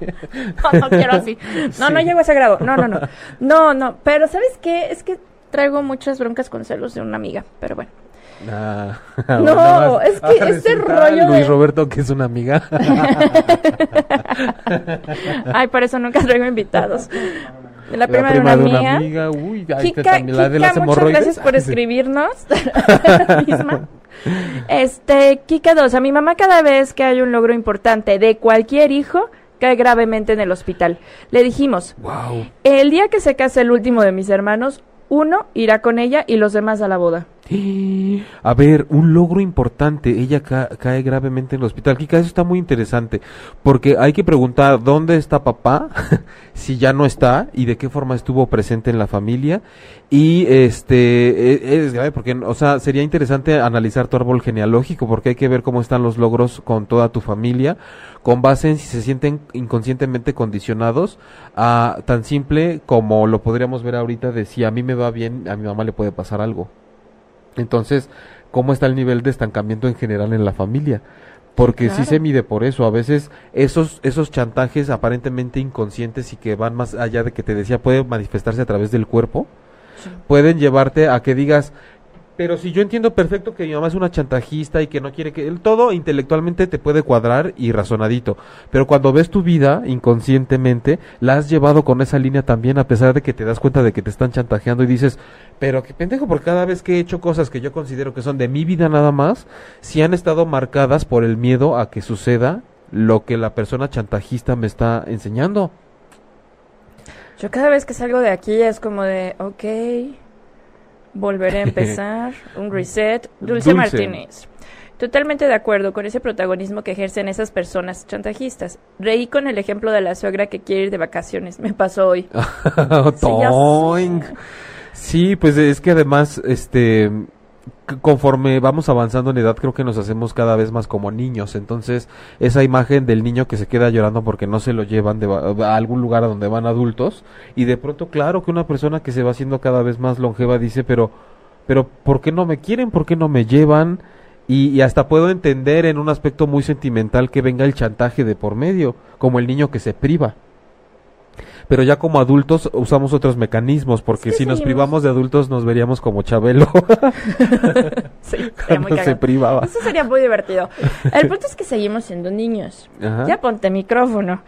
No, no quiero así. No, no llego a ese grado. No, no, no. No, no. Pero ¿sabes qué? Es que traigo muchas broncas con celos de una amiga. Pero bueno. Ah, No, más. es que Ah, este rollo Luis de- Roberto, que es una amiga. Ay, por eso nunca traigo invitados. La prima, prima de de una una amiga. amiga. Uy, ahí está Kika, también la de Kika, muchas gracias por escribirnos. La misma. Este, Kika 2, a mi mamá cada vez que hay un logro importante de cualquier hijo, cae gravemente en el hospital. Le dijimos, Wow. el día que se case el último de mis hermanos, uno irá con ella y los demás a la boda. A ver, un logro importante. Ella ca- cae gravemente en el hospital. Kika, eso está muy interesante. Porque hay que preguntar dónde está papá, si ya no está, y de qué forma estuvo presente en la familia. Y este, e- es grave porque, o sea, sería interesante analizar tu árbol genealógico, porque hay que ver cómo están los logros con toda tu familia, con base en si se sienten inconscientemente condicionados a tan simple como lo podríamos ver ahorita de si a mí me va bien, a mi mamá le puede pasar algo. Entonces, ¿cómo está el nivel de estancamiento en general en la familia? Porque sí Claro. se mide por eso. A veces esos, esos chantajes aparentemente inconscientes y que van más allá de que te decía, pueden manifestarse a través del cuerpo, pueden llevarte a que digas, pero si yo entiendo perfecto que mi mamá es una chantajista y que no quiere que... Todo intelectualmente te puede cuadrar y razonadito. Pero cuando ves tu vida inconscientemente, la has llevado con esa línea también a pesar de que te das cuenta de que te están chantajeando y dices, pero qué pendejo, porque cada vez que he hecho cosas que yo considero que son de mi vida nada más, si han estado marcadas por el miedo a que suceda lo que la persona chantajista me está enseñando. Yo cada vez que salgo de aquí es como de, ok, volveré a empezar, un reset. Dulce, Dulce. Martínez. Totalmente de acuerdo con ese protagonismo que ejercen esas personas chantajistas. Reí con el ejemplo de la suegra que quiere ir de vacaciones. Me pasó hoy. sé. Sí, pues es que además, este, conforme vamos avanzando en edad, creo que nos hacemos cada vez más como niños. Entonces, esa imagen del niño que se queda llorando porque no se lo llevan de a algún lugar a donde van adultos, y de pronto, claro que una persona que se va haciendo cada vez más longeva dice, pero, pero, ¿por qué no me quieren? ¿Por qué no me llevan? Y hasta puedo entender en un aspecto muy sentimental que venga el chantaje de por medio, como el niño que se priva. Pero ya como adultos usamos otros mecanismos, porque si nos privamos de adultos nos veríamos como Chabelo Sí, sería muy se privaba. Eso sería muy divertido. El punto es que seguimos siendo niños. Ajá. Ya ponte micrófono.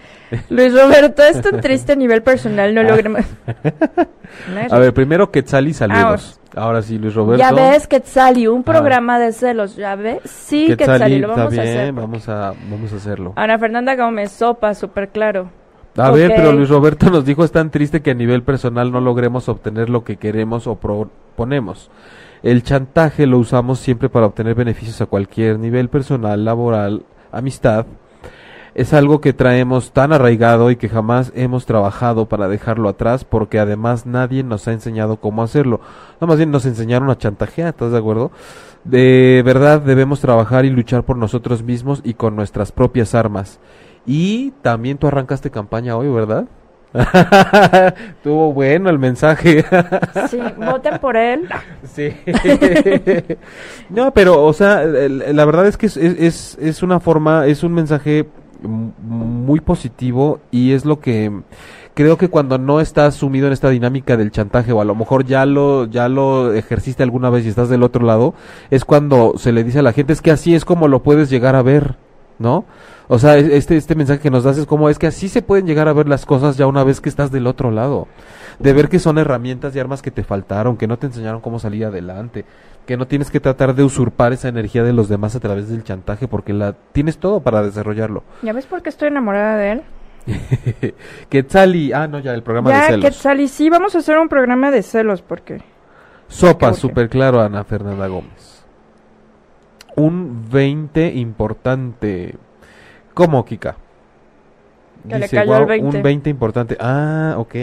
Luis Roberto, es tan triste a nivel personal, no. Ah. A ver, primero Quetzali, saludos. Ahora sí, Luis Roberto. Ya ves, Quetzali, un Ah. programa de celos, ¿ya ves? Sí, Quetzali, Quetzali, lo está vamos a bien, hacer. vamos a, vamos a hacerlo. Ana Fernanda Gómez, sopa, súper claro. A ver, pero Luis Roberto nos dijo es tan triste que a nivel personal no logremos obtener lo que queremos o proponemos. El chantaje lo usamos siempre para obtener beneficios a cualquier nivel personal, laboral, amistad. Es algo que traemos tan arraigado y que jamás hemos trabajado para dejarlo atrás porque además nadie nos ha enseñado cómo hacerlo. No, más bien nos enseñaron a chantajear, ¿estás de acuerdo? De verdad debemos trabajar y luchar por nosotros mismos y con nuestras propias armas. Y también tú arrancaste campaña hoy, ¿verdad? Estuvo bueno el mensaje. Sí, voten por él. sí. no, pero, o sea, la verdad es que es, es, es una forma, es un mensaje muy positivo y es lo que creo que cuando no estás sumido en esta dinámica del chantaje o a lo mejor ya lo ya lo ejerciste alguna vez y estás del otro lado, es cuando se le dice a la gente es que así es como lo puedes llegar a ver, ¿no? O sea, es- este este mensaje que nos das es como es que así se pueden llegar a ver las cosas ya una vez que estás del otro lado. De ver que son herramientas y armas que te faltaron, que no te enseñaron cómo salir adelante, que no tienes que tratar de usurpar esa energía de los demás a través del chantaje porque la tienes todo para desarrollarlo. ¿Ya ves por qué estoy enamorada de él? Quetzali, ah no, ya el programa de Ya, celos. Quetzali, sí, vamos a hacer un programa de celos porque... Sopa, súper claro, Ana Fernanda Gómez. Un 20 importante. ¿Cómo, Kika? Que le cayó el 20. un 20 importante. Ah, ok.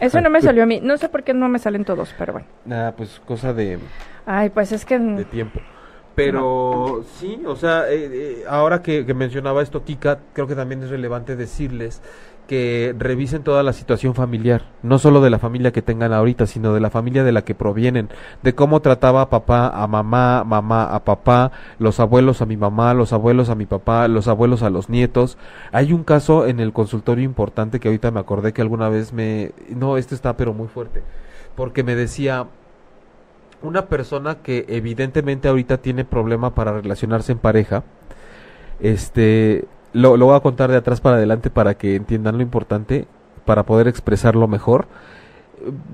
Eso no me salió a mí. No sé por qué no me salen todos, pero bueno. Ah, pues cosa de, Ay, pues es que... de tiempo. Pero sí, o sea, eh, eh, ahora que, que mencionaba esto Kika, creo que también es relevante decirles que revisen toda la situación familiar, no solo de la familia que tengan ahorita, sino de la familia de la que provienen, de cómo trataba papá a mamá, mamá a papá, los abuelos a mi mamá, los abuelos a mi papá, los abuelos a los nietos. Hay un caso en el consultorio importante que ahorita me acordé que alguna vez me... No, este está pero muy fuerte, porque me decía, una persona que evidentemente ahorita tiene problema para relacionarse en pareja, este, lo, lo voy a contar de atrás para adelante para que entiendan lo importante, para poder expresarlo mejor.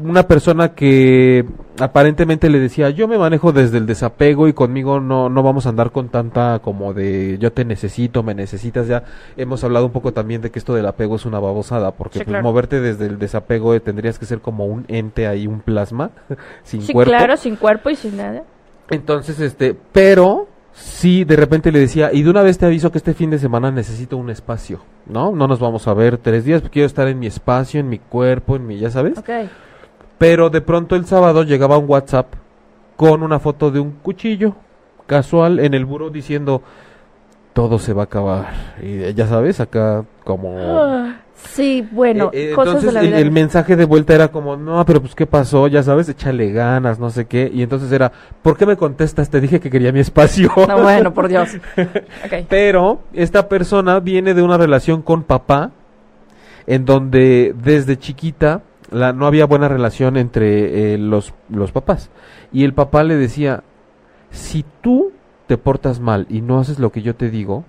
Una persona que aparentemente le decía yo me manejo desde el desapego y conmigo no, no vamos a andar con tanta como de yo te necesito, me necesitas ya hemos hablado un poco también de que esto del apego es una babosada porque Sí, pues, claro. moverte desde el desapego eh, tendrías que ser como un ente ahí un plasma sin Sí, cuerpo claro, sin cuerpo y sin nada. entonces este pero sí de repente le decía y de una vez te aviso que este fin de semana necesito un espacio no no nos vamos a ver tres días quiero estar en mi espacio en mi cuerpo en mi ya sabes Ok. Pero de pronto el sábado llegaba un WhatsApp con una foto de un cuchillo casual en el buro diciendo todo se va a acabar. Y eh, ya sabes, acá como... Ah, sí, bueno, Eh, eh, cosas entonces de la el, vida. el mensaje de vuelta era como, no, pero pues qué pasó, ya sabes, échale ganas, no sé qué. Y entonces era, ¿por qué me contestas? Te dije que quería mi espacio. No, bueno, por Dios. Pero esta persona viene de una relación con papá, en donde desde chiquita la, no había buena relación entre eh, los, los papás. Y el papá le decía, si tú te portas mal y no haces lo que yo te digo,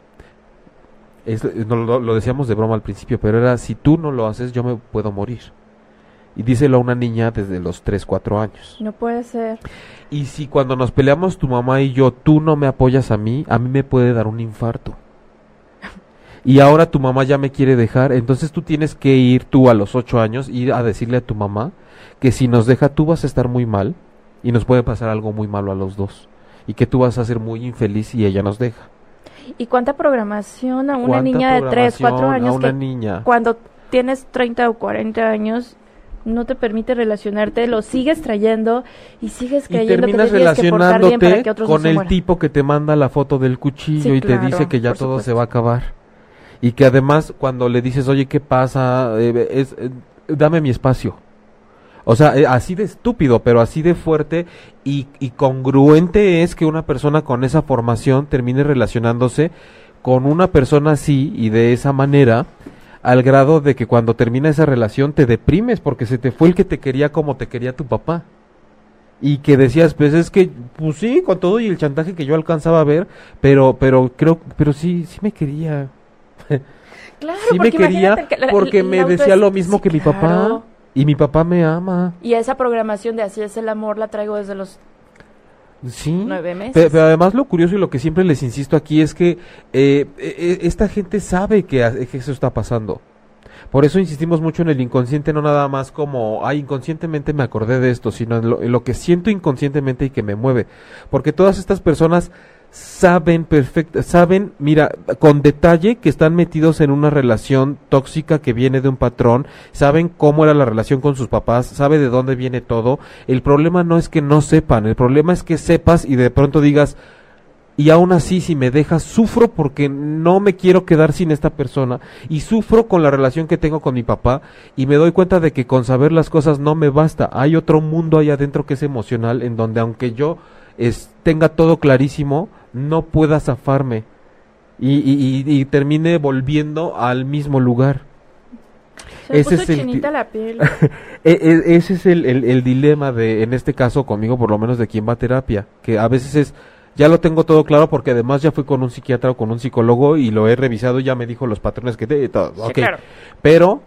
es- no, lo, lo decíamos de broma al principio, pero era, si tú no lo haces, yo me puedo morir. Y díselo a una niña desde los 3, 4 años. No puede ser. Y si cuando nos peleamos tu mamá y yo, tú no me apoyas a mí, a mí me puede dar un infarto. Y ahora tu mamá ya me quiere dejar, entonces tú tienes que ir tú a los ocho años, ir a decirle a tu mamá que si nos deja tú vas a estar muy mal y nos puede pasar algo muy malo a los dos. Y que tú vas a ser muy infeliz y ella nos deja. ¿Y cuánta programación a una ¿Cuánta niña de 3, 4 programación años A una que niña. cuando tienes 30 o 40 años no te permite relacionarte, lo sigues trayendo y sigues Y creyendo que te terminas que bien para que otros con el tipo que te manda la foto del cuchillo Sí, y te dice que ya todo se va a acabar. Y que además cuando le dices, oye, ¿qué pasa? Eh, es, eh, dame mi espacio. O sea, eh, así de estúpido, pero así de fuerte y, y congruente es que una persona con esa formación termine relacionándose con una persona así y de esa manera al grado de que cuando termina esa relación te deprimes porque se te fue el que te quería como te quería tu papá. Y que decías, pues es que, pues sí, con todo y el chantaje que yo alcanzaba a ver, pero, pero creo, pero sí, sí me quería. Claro, sí me porque quería imagínate que la- porque el- me decía lo mismo sí, que mi papá. claro. Y mi papá me ama. Y esa programación de así es el amor la traigo desde los Sí. nueve meses. Pe- Pero, además lo curioso y lo que siempre les insisto aquí es que eh, eh, esta gente sabe que, que eso está pasando. Por eso insistimos mucho en el inconsciente, no nada más como, ay, inconscientemente me acordé de esto, sino en lo, en lo que siento inconscientemente y que me mueve. Porque todas estas personas saben perfecto, saben, mira, con detalle que están metidos en una relación tóxica que viene de un patrón, saben cómo era la relación con sus papás, sabe de dónde viene todo. El problema no es que no sepan, el problema es que sepas y de pronto digas, y aún así si me dejas sufro porque no me quiero quedar sin esta persona y sufro con la relación que tengo con mi papá y me doy cuenta de que con saber las cosas no me basta hay otro mundo ahí adentro que es emocional en donde aunque yo es, tenga todo clarísimo no pueda zafarme y, y, y- y termine volviendo al mismo lugar Se me ese puso es el la piel. E- e- ese es el, el- el dilema de, en este caso conmigo por lo menos de quien va a terapia, que a veces es, ya lo tengo todo claro porque además ya fui con un psiquiatra o con un psicólogo y lo he revisado y ya me dijo los patrones que te, todo, Sí, ok. claro. Pero,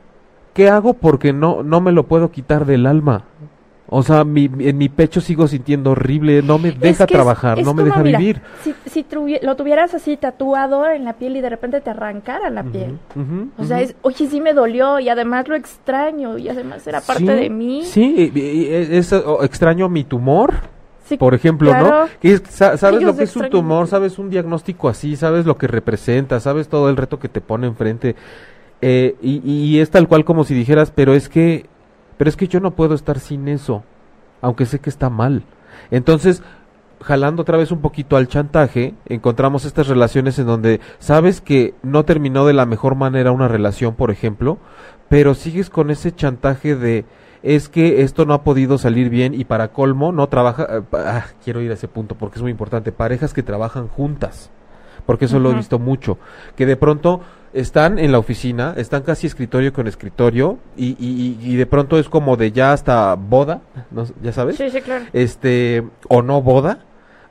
¿qué hago? Porque no, no me lo puedo quitar del alma. O sea, mi, en mi pecho sigo sintiendo horrible, no me deja Es que es- trabajar, es no me deja mira, vivir. Si, si tuvi- lo tuvieras así tatuado en la piel y de repente te arrancara la piel. O sea, es, oye, sí me dolió y además lo extraño y además era parte Sí, de mí. Sí, y- y- es, extraño mi tumor. Sí, por ejemplo, claro. ¿no? Es- sabes lo que es un tumor, sabes un diagnóstico así, sabes lo que representa, sabes todo el reto que te pone enfrente. Eh, y, y es tal cual como si dijeras, pero es que, pero es que yo no puedo estar sin eso, aunque sé que está mal. Entonces, jalando otra vez un poquito al chantaje, encontramos estas relaciones en donde sabes que no terminó de la mejor manera una relación, por ejemplo, pero sigues con ese chantaje de es que esto no ha podido salir bien y para colmo no trabaja eh, ah, quiero ir a ese punto porque es muy importante parejas que trabajan juntas porque eso lo he visto mucho que de pronto están en la oficina están casi escritorio con escritorio y, y, y- de pronto es como de ya hasta boda no, ya sabes, Sí, sí, claro. este, o no boda,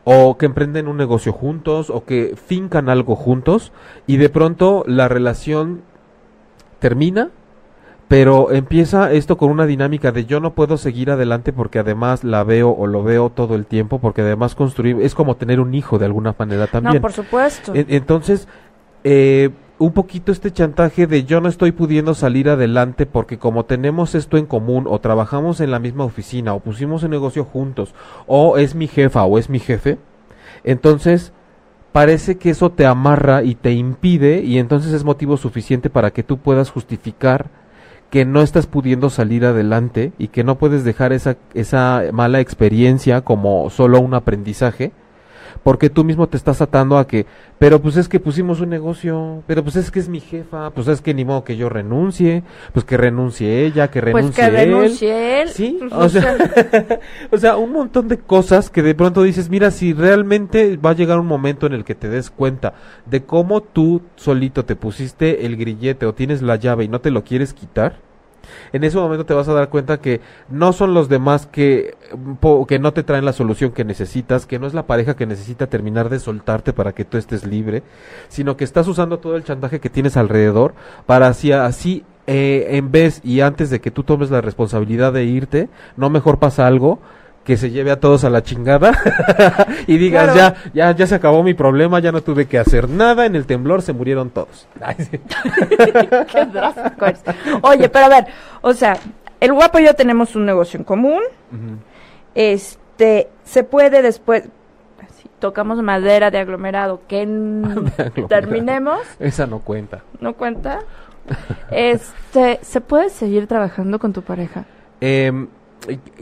o que emprenden un negocio juntos, o que fincan algo juntos, y de pronto la relación termina, pero empieza esto con una dinámica de yo no puedo seguir adelante porque además la veo o lo veo todo el tiempo, porque además construir es como tener un hijo de alguna manera también. No, por supuesto. En- Entonces, eh, un poquito este chantaje de yo no estoy pudiendo salir adelante porque como tenemos esto en común o trabajamos en la misma oficina o pusimos el negocio juntos o es mi jefa o es mi jefe, entonces parece que eso te amarra y te impide y entonces es motivo suficiente para que tú puedas justificar que no estás pudiendo salir adelante y que no puedes dejar esa, esa mala experiencia como solo un aprendizaje porque tú mismo te estás atando a que, pero pues es que pusimos un negocio, pero pues es que es mi jefa, pues es que ni modo que yo renuncie, pues que renuncie ella, que pues renuncie que él. renuncie él. Sí, Pues, o sea, o sea, un montón de cosas que de pronto dices, mira, si realmente va a llegar un momento en el que te des cuenta de cómo tú solito te pusiste el grillete o tienes la llave y no te lo quieres quitar, en ese momento te vas a dar cuenta que no son los demás que, po- que no te traen la solución que necesitas, que no es la pareja que necesita terminar de soltarte para que tú estés libre, sino que estás usando todo el chantaje que tienes alrededor para así, así eh, en vez y antes de que tú tomes la responsabilidad de irte, no mejor pasa algo que se lleve a todos a la chingada y digas Claro. ya, ya, ya se acabó mi problema, ya no tuve que hacer nada, en el temblor se murieron todos. Ay, sí. Qué drástico eres. Oye, pero a ver, o sea, el guapo y yo tenemos un negocio en común. Este, se puede después, si tocamos madera de aglomerado, que aglomerado. terminemos, Esa no cuenta. ¿no cuenta? Este, ¿se puede seguir trabajando con tu pareja? Y-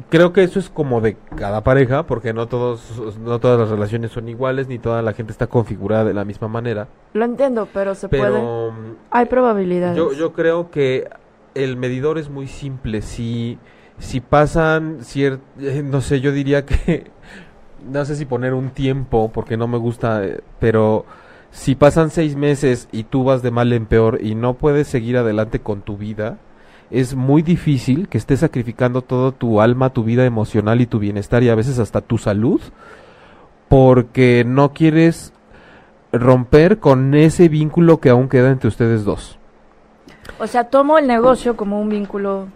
creo que eso es como de cada pareja, porque no todos, no todas las relaciones son iguales, ni toda la gente está configurada de la misma manera. Lo entiendo, pero se puede. Pero mm, Hay probabilidades. yo, yo creo que el medidor es muy simple. Si, si pasan cier- eh, no sé, yo diría que, no sé si poner un tiempo, porque no me gusta, eh, pero si pasan seis meses y tú vas de mal en peor y no puedes seguir adelante con tu vida, es muy difícil que estés sacrificando todo tu alma, tu vida emocional y tu bienestar y a veces hasta tu salud porque no quieres romper con ese vínculo que aún queda entre ustedes dos. O sea, tomo el negocio como un vínculo.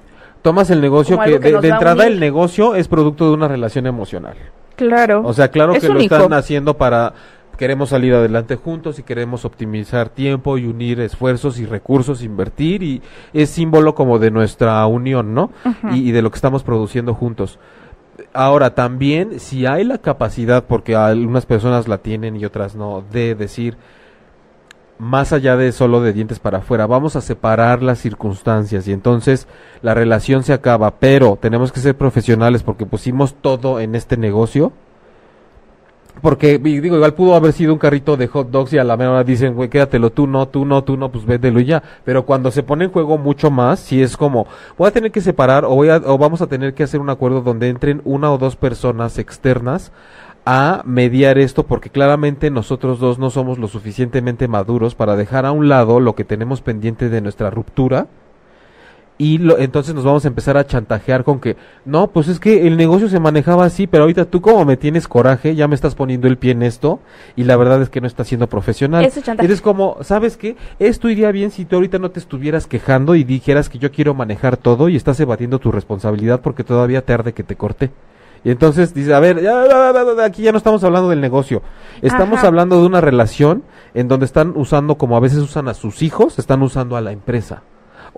Tomas el negocio que de, entrada el negocio es producto de una relación emocional. Claro. O sea, claro Es que lo están haciendo para queremos salir adelante juntos y queremos optimizar tiempo y unir esfuerzos y recursos, invertir y es símbolo como de nuestra unión, ¿no? Y, y de lo que estamos produciendo juntos. Ahora, también, si hay la capacidad, porque algunas personas la tienen y otras no, de decir, más allá de solo de dientes para afuera, vamos a separar las circunstancias y entonces la relación se acaba, pero tenemos que ser profesionales porque pusimos todo en este negocio. Porque, digo, igual pudo haber sido un carrito de hot dogs y a la mera hora dicen, güey, quédatelo tú, no, tú, no, tú, no, pues véndelo y ya. Pero cuando se pone en juego mucho más, si es como, voy a tener que separar o, voy a, o vamos a tener que hacer un acuerdo donde entren una o dos personas externas a mediar esto porque claramente nosotros dos no somos lo suficientemente maduros para dejar a un lado lo que tenemos pendiente de nuestra ruptura y lo, entonces nos vamos a empezar a chantajear con que no, pues es que el negocio se manejaba así, pero ahorita tú como me tienes coraje, ya me estás poniendo el pie en esto y la verdad es que no estás siendo profesional. Chantaje. Eres como, ¿sabes qué? Esto iría bien si tú ahorita no te estuvieras quejando y dijeras que yo quiero manejar todo y estás evadiendo tu responsabilidad porque todavía te arde que te corté. Y entonces dice, a ver, ya, ya, ya, ya, aquí ya no estamos hablando del negocio. Estamos Ajá. hablando de una relación en donde están usando, como a veces usan a sus hijos, están usando a la empresa.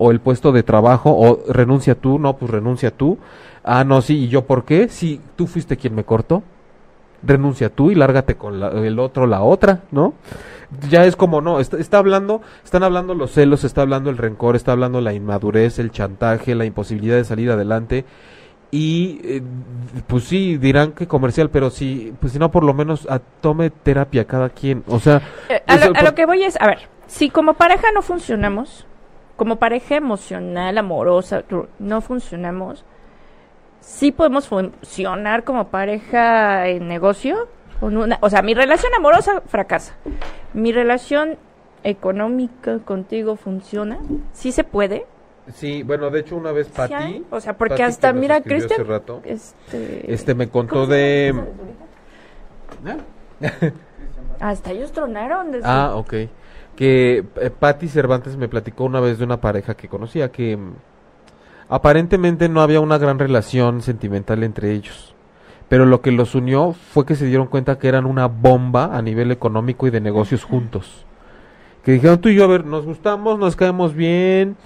O el puesto de trabajo, o renuncia tú, no, pues renuncia tú. Ah, no, sí, ¿y yo por qué? Si tú fuiste quien me cortó. Renuncia tú y lárgate con la- el otro, la otra, ¿no? Ya es como, no, está, está hablando, están hablando los celos, está hablando el rencor, está hablando la inmadurez, el chantaje, la imposibilidad de salir adelante. Y eh, pues sí, dirán que comercial, pero si, pues si no, por lo menos a- tome terapia cada quien. O sea, Eh, a, lo, a lo que voy es, a ver, si como pareja no funcionamos, como pareja emocional, amorosa, no funcionamos, sí podemos funcionar como pareja en negocio. Con una, o sea, mi relación amorosa fracasa. Mi relación económica contigo funciona. Sí se puede. Sí, bueno, de hecho una vez Sí Pati, hay, O sea, porque Pati, hasta, mira, Cristian, rato, este... este me contó ¿cómo se de ahorita? Hasta ellos tronaron. desde- Ah, ok. Que eh, Patti Cervantes me platicó una vez de una pareja que conocía que mm, aparentemente no había una gran relación sentimental entre ellos. Pero lo que los unió fue que se dieron cuenta que eran una bomba a nivel económico y de negocios juntos. Que dijeron tú y yo, a ver, nos gustamos, nos caemos bien,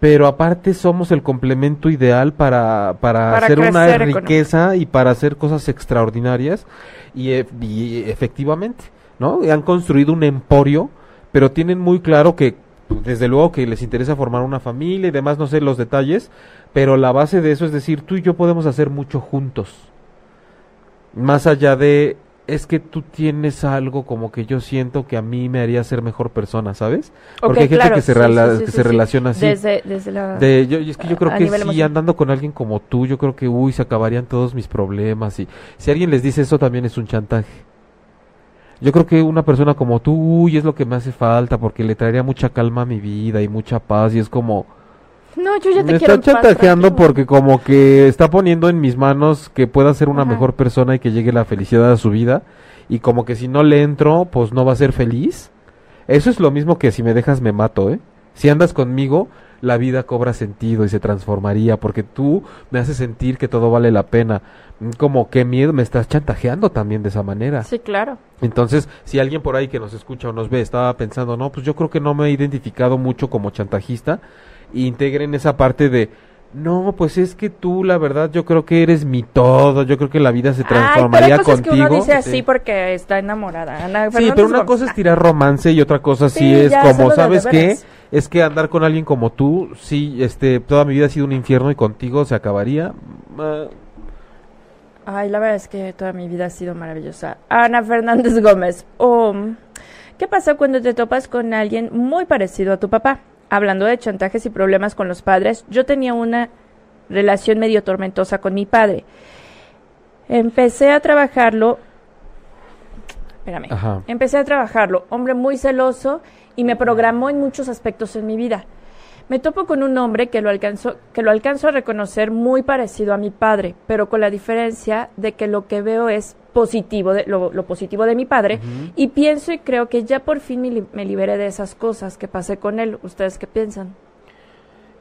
pero aparte somos el complemento ideal para, para, Para hacer una riqueza y para hacer cosas extraordinarias. Y, e- y efectivamente, ¿no? Han construido un emporio, pero tienen muy claro que, desde luego que les interesa formar una familia y demás, no sé los detalles, pero la base de eso es decir, tú y yo podemos hacer mucho juntos. Más allá de, es que tú tienes algo como que yo siento que a mí me haría ser mejor persona, ¿sabes? Porque hay gente claro, que se, sí, rela- sí, sí, que sí, se sí. relaciona así. Desde, desde la... De, yo, y es que yo creo que emocional. andando con alguien como tú, yo creo que, uy, se acabarían todos mis problemas. Y si alguien les dice eso, también es un chantaje. Yo creo que una persona como tú, uy, es lo que me hace falta, porque le traería mucha calma a mi vida y mucha paz. Y es como, No, yo ya te me quiero está chantajeando porque como que está poniendo en mis manos que pueda ser una Ajá. mejor persona y que llegue la felicidad a su vida. Y como que si no le entro, pues no va a ser feliz. Eso es lo mismo que si me dejas me mato, ¿eh? Si andas conmigo, la vida cobra sentido y se transformaría porque tú me haces sentir que todo vale la pena. Mm, Como qué miedo, me estás chantajeando también de esa manera. Sí, claro. Entonces, si alguien por ahí que nos escucha o nos ve estaba pensando, no, pues yo creo que no me he identificado mucho como chantajista, integren esa parte de, no, pues es que tú, la verdad, yo creo que eres mi todo, yo creo que la vida se Ay, pero transformaría hay cosas contigo. que uno dice así Sí. porque está enamorada. Ana Sí, pero una cosa es tirar romance y otra cosa sí, Sí, es como, ¿sabes qué? veras. Es que andar con alguien como tú, sí, este, toda mi vida ha sido un infierno y contigo se acabaría. Ay, la verdad es que toda mi vida ha sido maravillosa. Ana Fernández Gómez. Oh, ¿Qué pasa cuando te topas con alguien muy parecido a tu papá? Hablando de chantajes y problemas con los padres, yo tenía una relación medio tormentosa con mi padre. Empecé a trabajarlo. Espérame. Ajá. Empecé a trabajarlo. Hombre muy celoso y me programó en muchos aspectos en mi vida. Me topo con un hombre que lo alcanzo, que lo alcanzo a reconocer muy parecido a mi padre, pero con la diferencia de que lo que veo es positivo, de, lo, lo positivo de mi padre, y pienso y creo que ya por fin me, li- me liberé de esas cosas que pasé con él. ¿Ustedes qué piensan?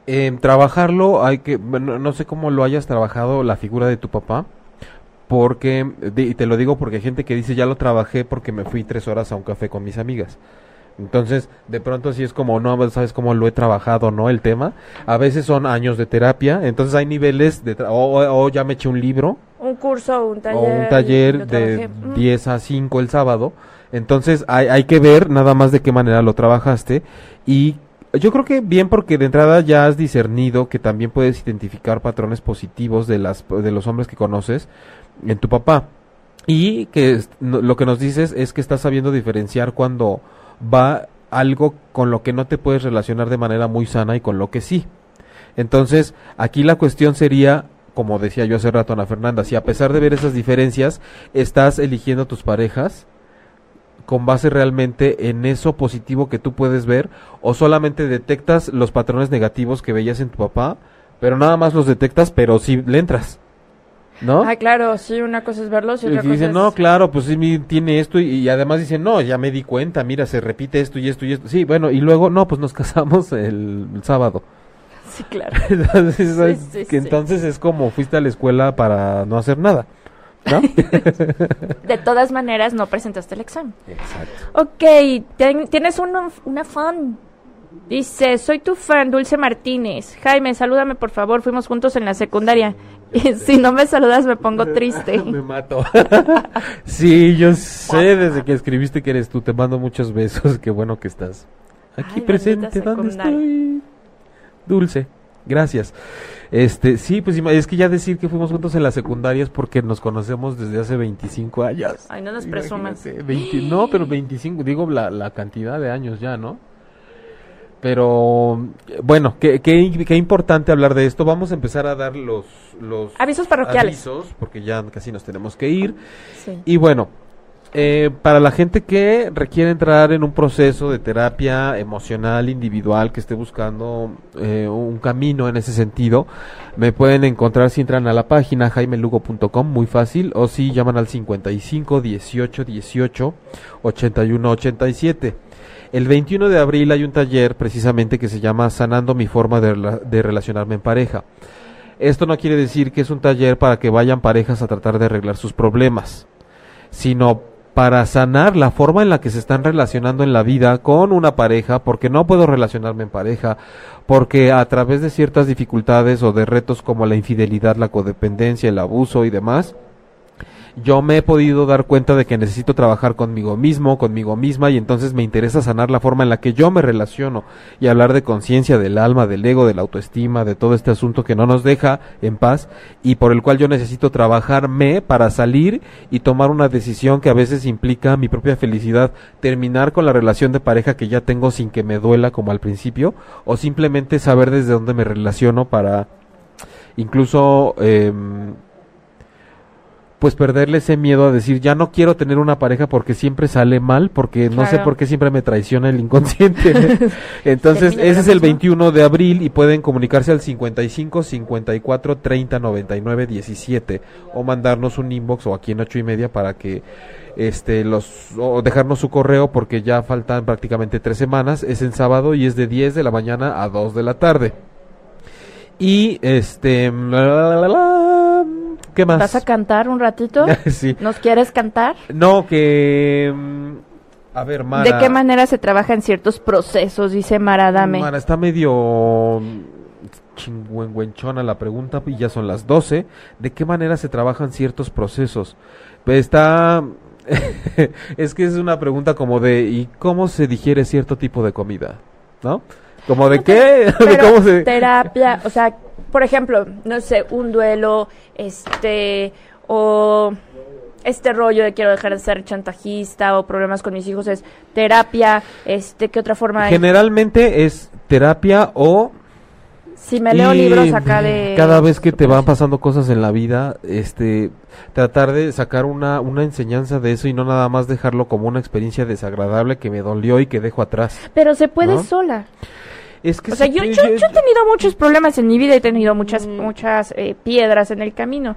Em, trabajarlo, hay que, bueno, no sé cómo lo hayas trabajado la figura de tu papá, porque, y te lo digo porque hay gente que dice, ya lo trabajé porque me fui tres horas a un café con mis amigas. Entonces, de pronto sí es como, no, sabes cómo lo he trabajado, ¿no? El tema. A veces son años de terapia, entonces hay niveles de, tra- o, o- o ya me eché un libro, Un curso un taller. o un taller de trabajé. Mm. 10 a 5 el sábado. Entonces hay, hay que ver nada más de qué manera lo trabajaste. Y yo creo que bien porque de entrada ya has discernido que también puedes identificar patrones positivos de, las, de los hombres que conoces en tu papá. Y que lo que nos dices es que estás sabiendo diferenciar cuando va algo con lo que no te puedes relacionar de manera muy sana y con lo que sí. Entonces, aquí la cuestión sería, como decía yo hace rato Ana Fernanda, si a pesar de ver esas diferencias, estás eligiendo tus parejas con base realmente en eso positivo que tú puedes ver o solamente detectas los patrones negativos que veías en tu papá, pero nada más los detectas, pero sí le entras. ¿No? Ah, claro, sí, una cosa es verlos y Y otra cosa dicen, es... no, claro, pues sí, tiene esto y, y además dicen, no, ya me di cuenta, mira, se repite esto y esto y esto. Sí, bueno, y luego, no, pues nos casamos el, el sábado. Sí, claro. entonces, Sí, es- sí, que entonces es como fuiste a la escuela para no hacer nada. ¿No? De todas maneras, no presentaste el examen. Exacto. Ok, ten- tienes una fan. Dice, soy tu fan, Dulce Martínez. Jaime, salúdame por favor, fuimos juntos en la secundaria. Si no me saludas me pongo triste. Me mato. sí, yo sé desde que escribiste que eres tú. Te mando muchos besos. Qué bueno que estás aquí Ay, presente. ¿Dónde estoy? Dulce. Gracias. Este, sí, pues es que ya decir que fuimos juntos en la secundaria es porque nos conocemos desde hace 25 años. Ay, no nos presumas. Imagínate, 20 no, pero 25, digo la, la cantidad de años ya, ¿no? Pero bueno, qué, qué, qué importante hablar de esto. Vamos a empezar a dar los, los Avisos parroquiales. avisos, porque ya casi nos tenemos que ir. Sí. Y bueno, Eh, para la gente que requiere entrar en un proceso de terapia emocional individual, que esté buscando eh, un camino en ese sentido, me pueden encontrar si entran a la página jaimelugo.com, muy fácil, o si llaman al 55 18 18 81 87. El 21 de abril hay un taller precisamente que se llama Sanando mi forma de, de relacionarme en pareja. Esto no quiere decir que es un taller para que vayan parejas a tratar de arreglar sus problemas, sino para sanar la forma en la que se están relacionando en la vida con una pareja, porque no puedo relacionarme en pareja, porque a través de ciertas dificultades o de retos como la infidelidad, la codependencia, el abuso y demás, yo me he podido dar cuenta de que necesito trabajar conmigo mismo, conmigo misma, y entonces me interesa sanar la forma en la que yo me relaciono y hablar de conciencia, del alma, del ego, de la autoestima, de todo este asunto que no nos deja en paz y por el cual yo necesito trabajarme para salir y tomar una decisión que a veces implica mi propia felicidad, terminar con la relación de pareja que ya tengo sin que me duela como al principio, o simplemente saber desde dónde me relaciono para incluso eh, pues perderle ese miedo a decir, ya no quiero tener una pareja porque siempre sale mal, porque no sé por qué siempre me traiciona el inconsciente. Entonces, ese es el 21 de abril y pueden comunicarse al 55 54 30 99 17 o mandarnos un inbox o aquí en ocho y media para que este los o dejarnos su correo porque ya faltan prácticamente tres semanas. Es en sábado y es de 10 de la mañana a 2 de la tarde. Y este... ¿Qué más? ¿Vas a cantar un ratito? sí. ¿Nos quieres cantar? No, que... Mm, a ver, Mara... ¿De qué manera se trabaja en ciertos procesos? Dice Mara Dame. Mara, está medio chingüengüenchona la pregunta y ya son las 12. ¿De qué manera se trabajan ciertos procesos? Pues está... es que es una pregunta como de ¿y cómo se digiere cierto tipo de comida? ¿No? ¿Como de qué? cómo se... Terapia, o sea, por ejemplo, no sé, un duelo, este, o este rollo de quiero dejar de ser chantajista o problemas con mis hijos es terapia, este, ¿qué otra forma Generalmente es terapia o si me leo libros acá de cada vez que te van pasando cosas en la vida, este tratar de sacar una una enseñanza de eso y no nada más dejarlo como una experiencia desagradable que me dolió y que dejo atrás. Pero se puede sola. Es que o sea, yo, yo, he tenido muchos problemas en mi vida, he tenido muchas, mm. muchas eh, piedras en el camino.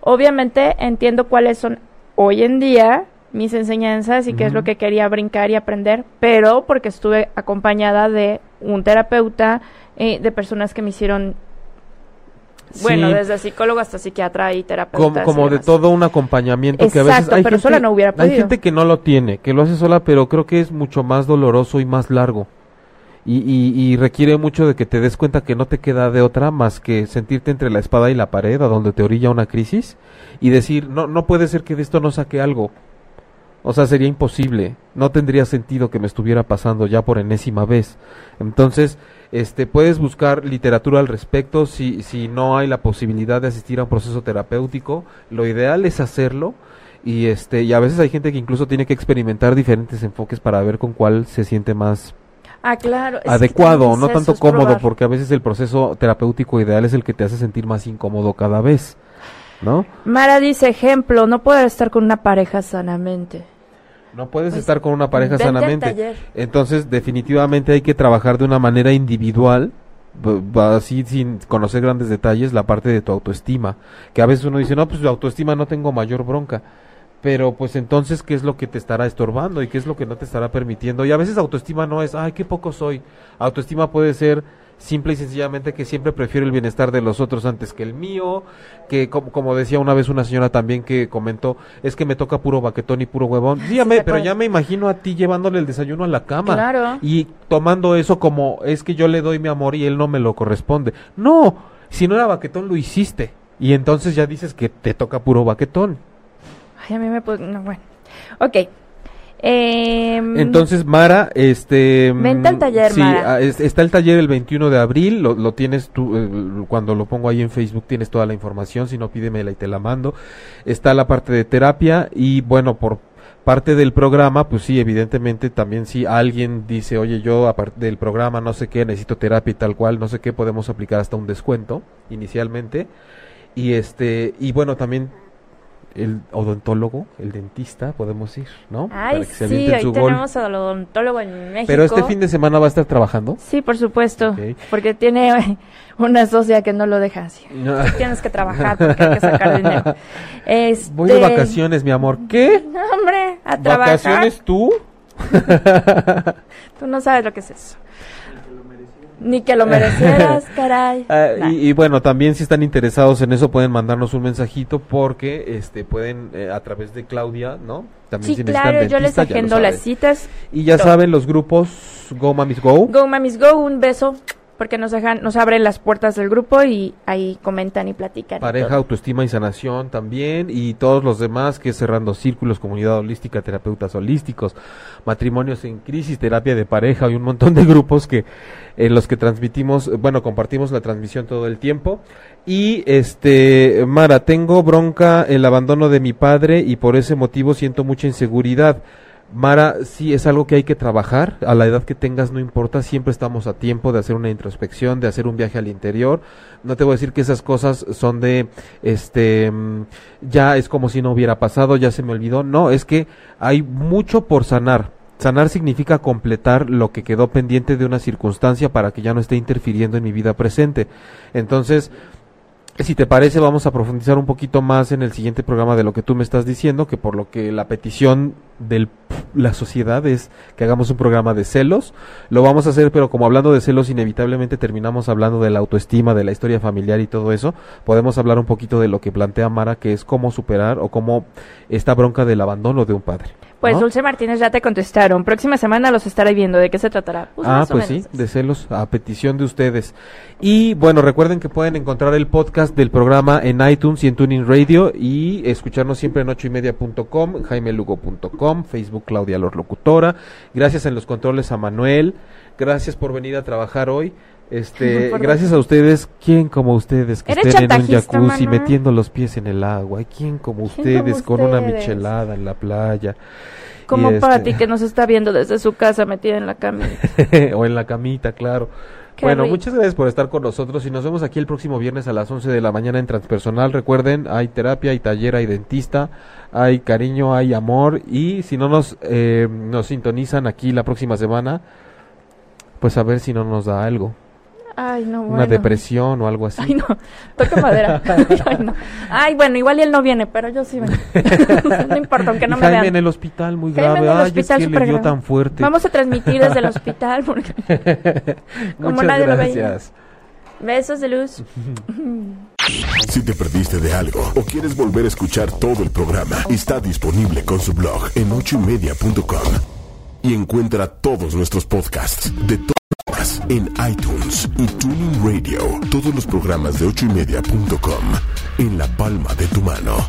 Obviamente entiendo cuáles son hoy en día mis enseñanzas y qué es lo que quería brincar y aprender, pero porque estuve acompañada de un terapeuta, eh, de personas que me hicieron bueno, desde psicólogo hasta psiquiatra y terapeuta. Como, de todo un acompañamiento que a veces hay pero sola no hubiera podido. Hay gente que no lo tiene, que lo hace sola, pero creo que es mucho más doloroso y más largo y, y, requiere mucho de que te des cuenta que no te queda de otra más que sentirte entre la espada y la pared a donde te orilla una crisis y decir, no, no puede ser que de esto no saque algo. O sea, sería imposible. No tendría sentido que me estuviera pasando ya por enésima vez. Entonces, este, puedes buscar literatura al respecto si, si no hay la posibilidad de asistir a un proceso terapéutico. Lo ideal es hacerlo. Y este, y a veces hay gente que incluso tiene que experimentar diferentes enfoques para ver con cuál se siente más Ah, claro. adecuado, no tanto cómodo, porque a veces el proceso terapéutico ideal es el que te hace sentir más incómodo cada vez, ¿no? Mara dice, ejemplo, no poder estar con una pareja sanamente. No puedes pues, estar con una pareja sanamente. Entonces, definitivamente hay que trabajar de una manera individual, así sin conocer grandes detalles, la parte de tu autoestima. Que a veces uno dice, no, pues tu autoestima no tengo mayor bronca pero pues entonces qué es lo que te estará estorbando y qué es lo que no te estará permitiendo y a veces autoestima no es ay qué poco soy autoestima puede ser simple y sencillamente que siempre prefiero el bienestar de los otros antes que el mío que como, decía una vez una señora también que comentó es que me toca puro baquetón y puro huevón dígame pero ya me imagino a ti llevándole el desayuno a la cama y tomando eso como es que yo le doy mi amor y él no me lo corresponde no si no era baquetón lo hiciste. Y entonces ya dices que te toca puro baquetón Ay, a mí me No, bueno. Ok. Em, Entonces, Mara, este... Vente al taller, sí, ah, está el taller el 21 de abril, lo, tienes tú, eh, cuando lo pongo ahí en Facebook tienes toda la información, si no pídemela y te la mando. Está la parte de terapia y bueno, por parte del programa, pues sí, evidentemente también si alguien dice, oye, yo aparte del programa no sé qué, necesito terapia y tal cual, no sé qué, podemos aplicar hasta un descuento inicialmente. Y este, y bueno, también el odontólogo, el dentista, podemos ir, ¿no? Ay, Para que se sí, hoy su gol. tenemos al odontólogo en México. Pero este fin de semana va a estar trabajando. Sí, por supuesto, porque tiene una socia que no lo deja así. Tienes que trabajar porque hay que sacar dinero. Este... Voy de vacaciones, mi amor. ¿Qué? No, hombre, a trabajar. ¿Vacaciones tú? Tú no sabes lo que es eso. Ni que lo merecieras, caray. Ah, Nah. y, y bueno, también si están interesados en eso pueden mandarnos un mensajito porque este pueden eh, a través de Claudia, ¿no? También Sí, si claro, yo les agendo las citas. Y ya todo. saben los grupos Go Mamis Go. Go, mamis, go, un beso, porque nos dejan, nos abren las puertas del grupo y ahí comentan y platican. Pareja, autoestima y sanación también. Y todos los demás que es cerrando círculos, comunidad holística, terapeutas holísticos, matrimonios en crisis, terapia de pareja y un montón de grupos que en los que transmitimos, bueno, compartimos la transmisión todo el tiempo. Y este, Mara, tengo bronca el abandono de mi padre y por ese motivo siento mucha inseguridad. Mara, sí es algo que hay que trabajar, a la edad que tengas no importa, siempre estamos a tiempo de hacer una introspección, de hacer un viaje al interior. No te voy a decir que esas cosas son de, este, mm, ya es como si no hubiera pasado, ya se me olvidó. No, es que hay mucho por sanar. Sanar significa completar lo que quedó pendiente de una circunstancia para que ya no esté interfiriendo en mi vida presente. Entonces, si te parece, vamos a profundizar un poquito más en el siguiente programa de lo que tú me estás diciendo, que por lo que la petición de la sociedad es que hagamos un programa de celos. Lo vamos a hacer, pero como hablando de celos, inevitablemente terminamos hablando de la autoestima, de la historia familiar y todo eso. Podemos hablar un poquito de lo que plantea Mara, que es cómo superar o cómo esta bronca del abandono de un padre. Pues ¿no? Dulce Martínez ya te contestaron. Próxima semana los estaré viendo. ¿De qué se tratará? Pues, ah, pues sí, de celos, a petición de ustedes. Y bueno, recuerden que pueden encontrar el podcast del programa en iTunes y en Tuning Radio y escucharnos siempre en ocho y media.com, jaimelugo.com, Facebook Claudia Lor Locutora. Gracias en los controles a Manuel. Gracias por venir a trabajar hoy. Este, gracias a ustedes, ¿quién como ustedes que estén en un jacuzzi metiendo los pies en el agua? ¿Y quién como ¿Quién como ustedes con una michelada en la playa? Como este- ti que nos está viendo desde su casa metida en la cama. o en la camita, claro. Qué bueno, rico. muchas gracias por estar con nosotros y nos vemos aquí el próximo viernes a las 11 de la mañana en Transpersonal. Recuerden, hay terapia, hay taller, hay dentista, hay cariño, hay amor y si no nos, eh, nos sintonizan aquí la próxima semana, pues a ver si no nos da algo, Ay, no, bueno. una depresión o algo así. Ay, no. Toca madera. Ay, no. Ay, bueno, igual y él no viene, pero yo sí vengo. no importa, aunque no Y me Jaime vean. en el hospital muy Jaime grave. en el Ay, hospital es que le súper dio tan fuerte. Vamos a transmitir desde el hospital porque como Muchas nadie lo veía. gracias. besos de luz. Si te perdiste de algo o quieres volver a escuchar todo el programa, está disponible con su blog en ochoymedia.com. Y encuentra todos nuestros podcasts de todas en iTunes y Tuning Radio. Todos los programas de ochoymedia.com en la palma de tu mano.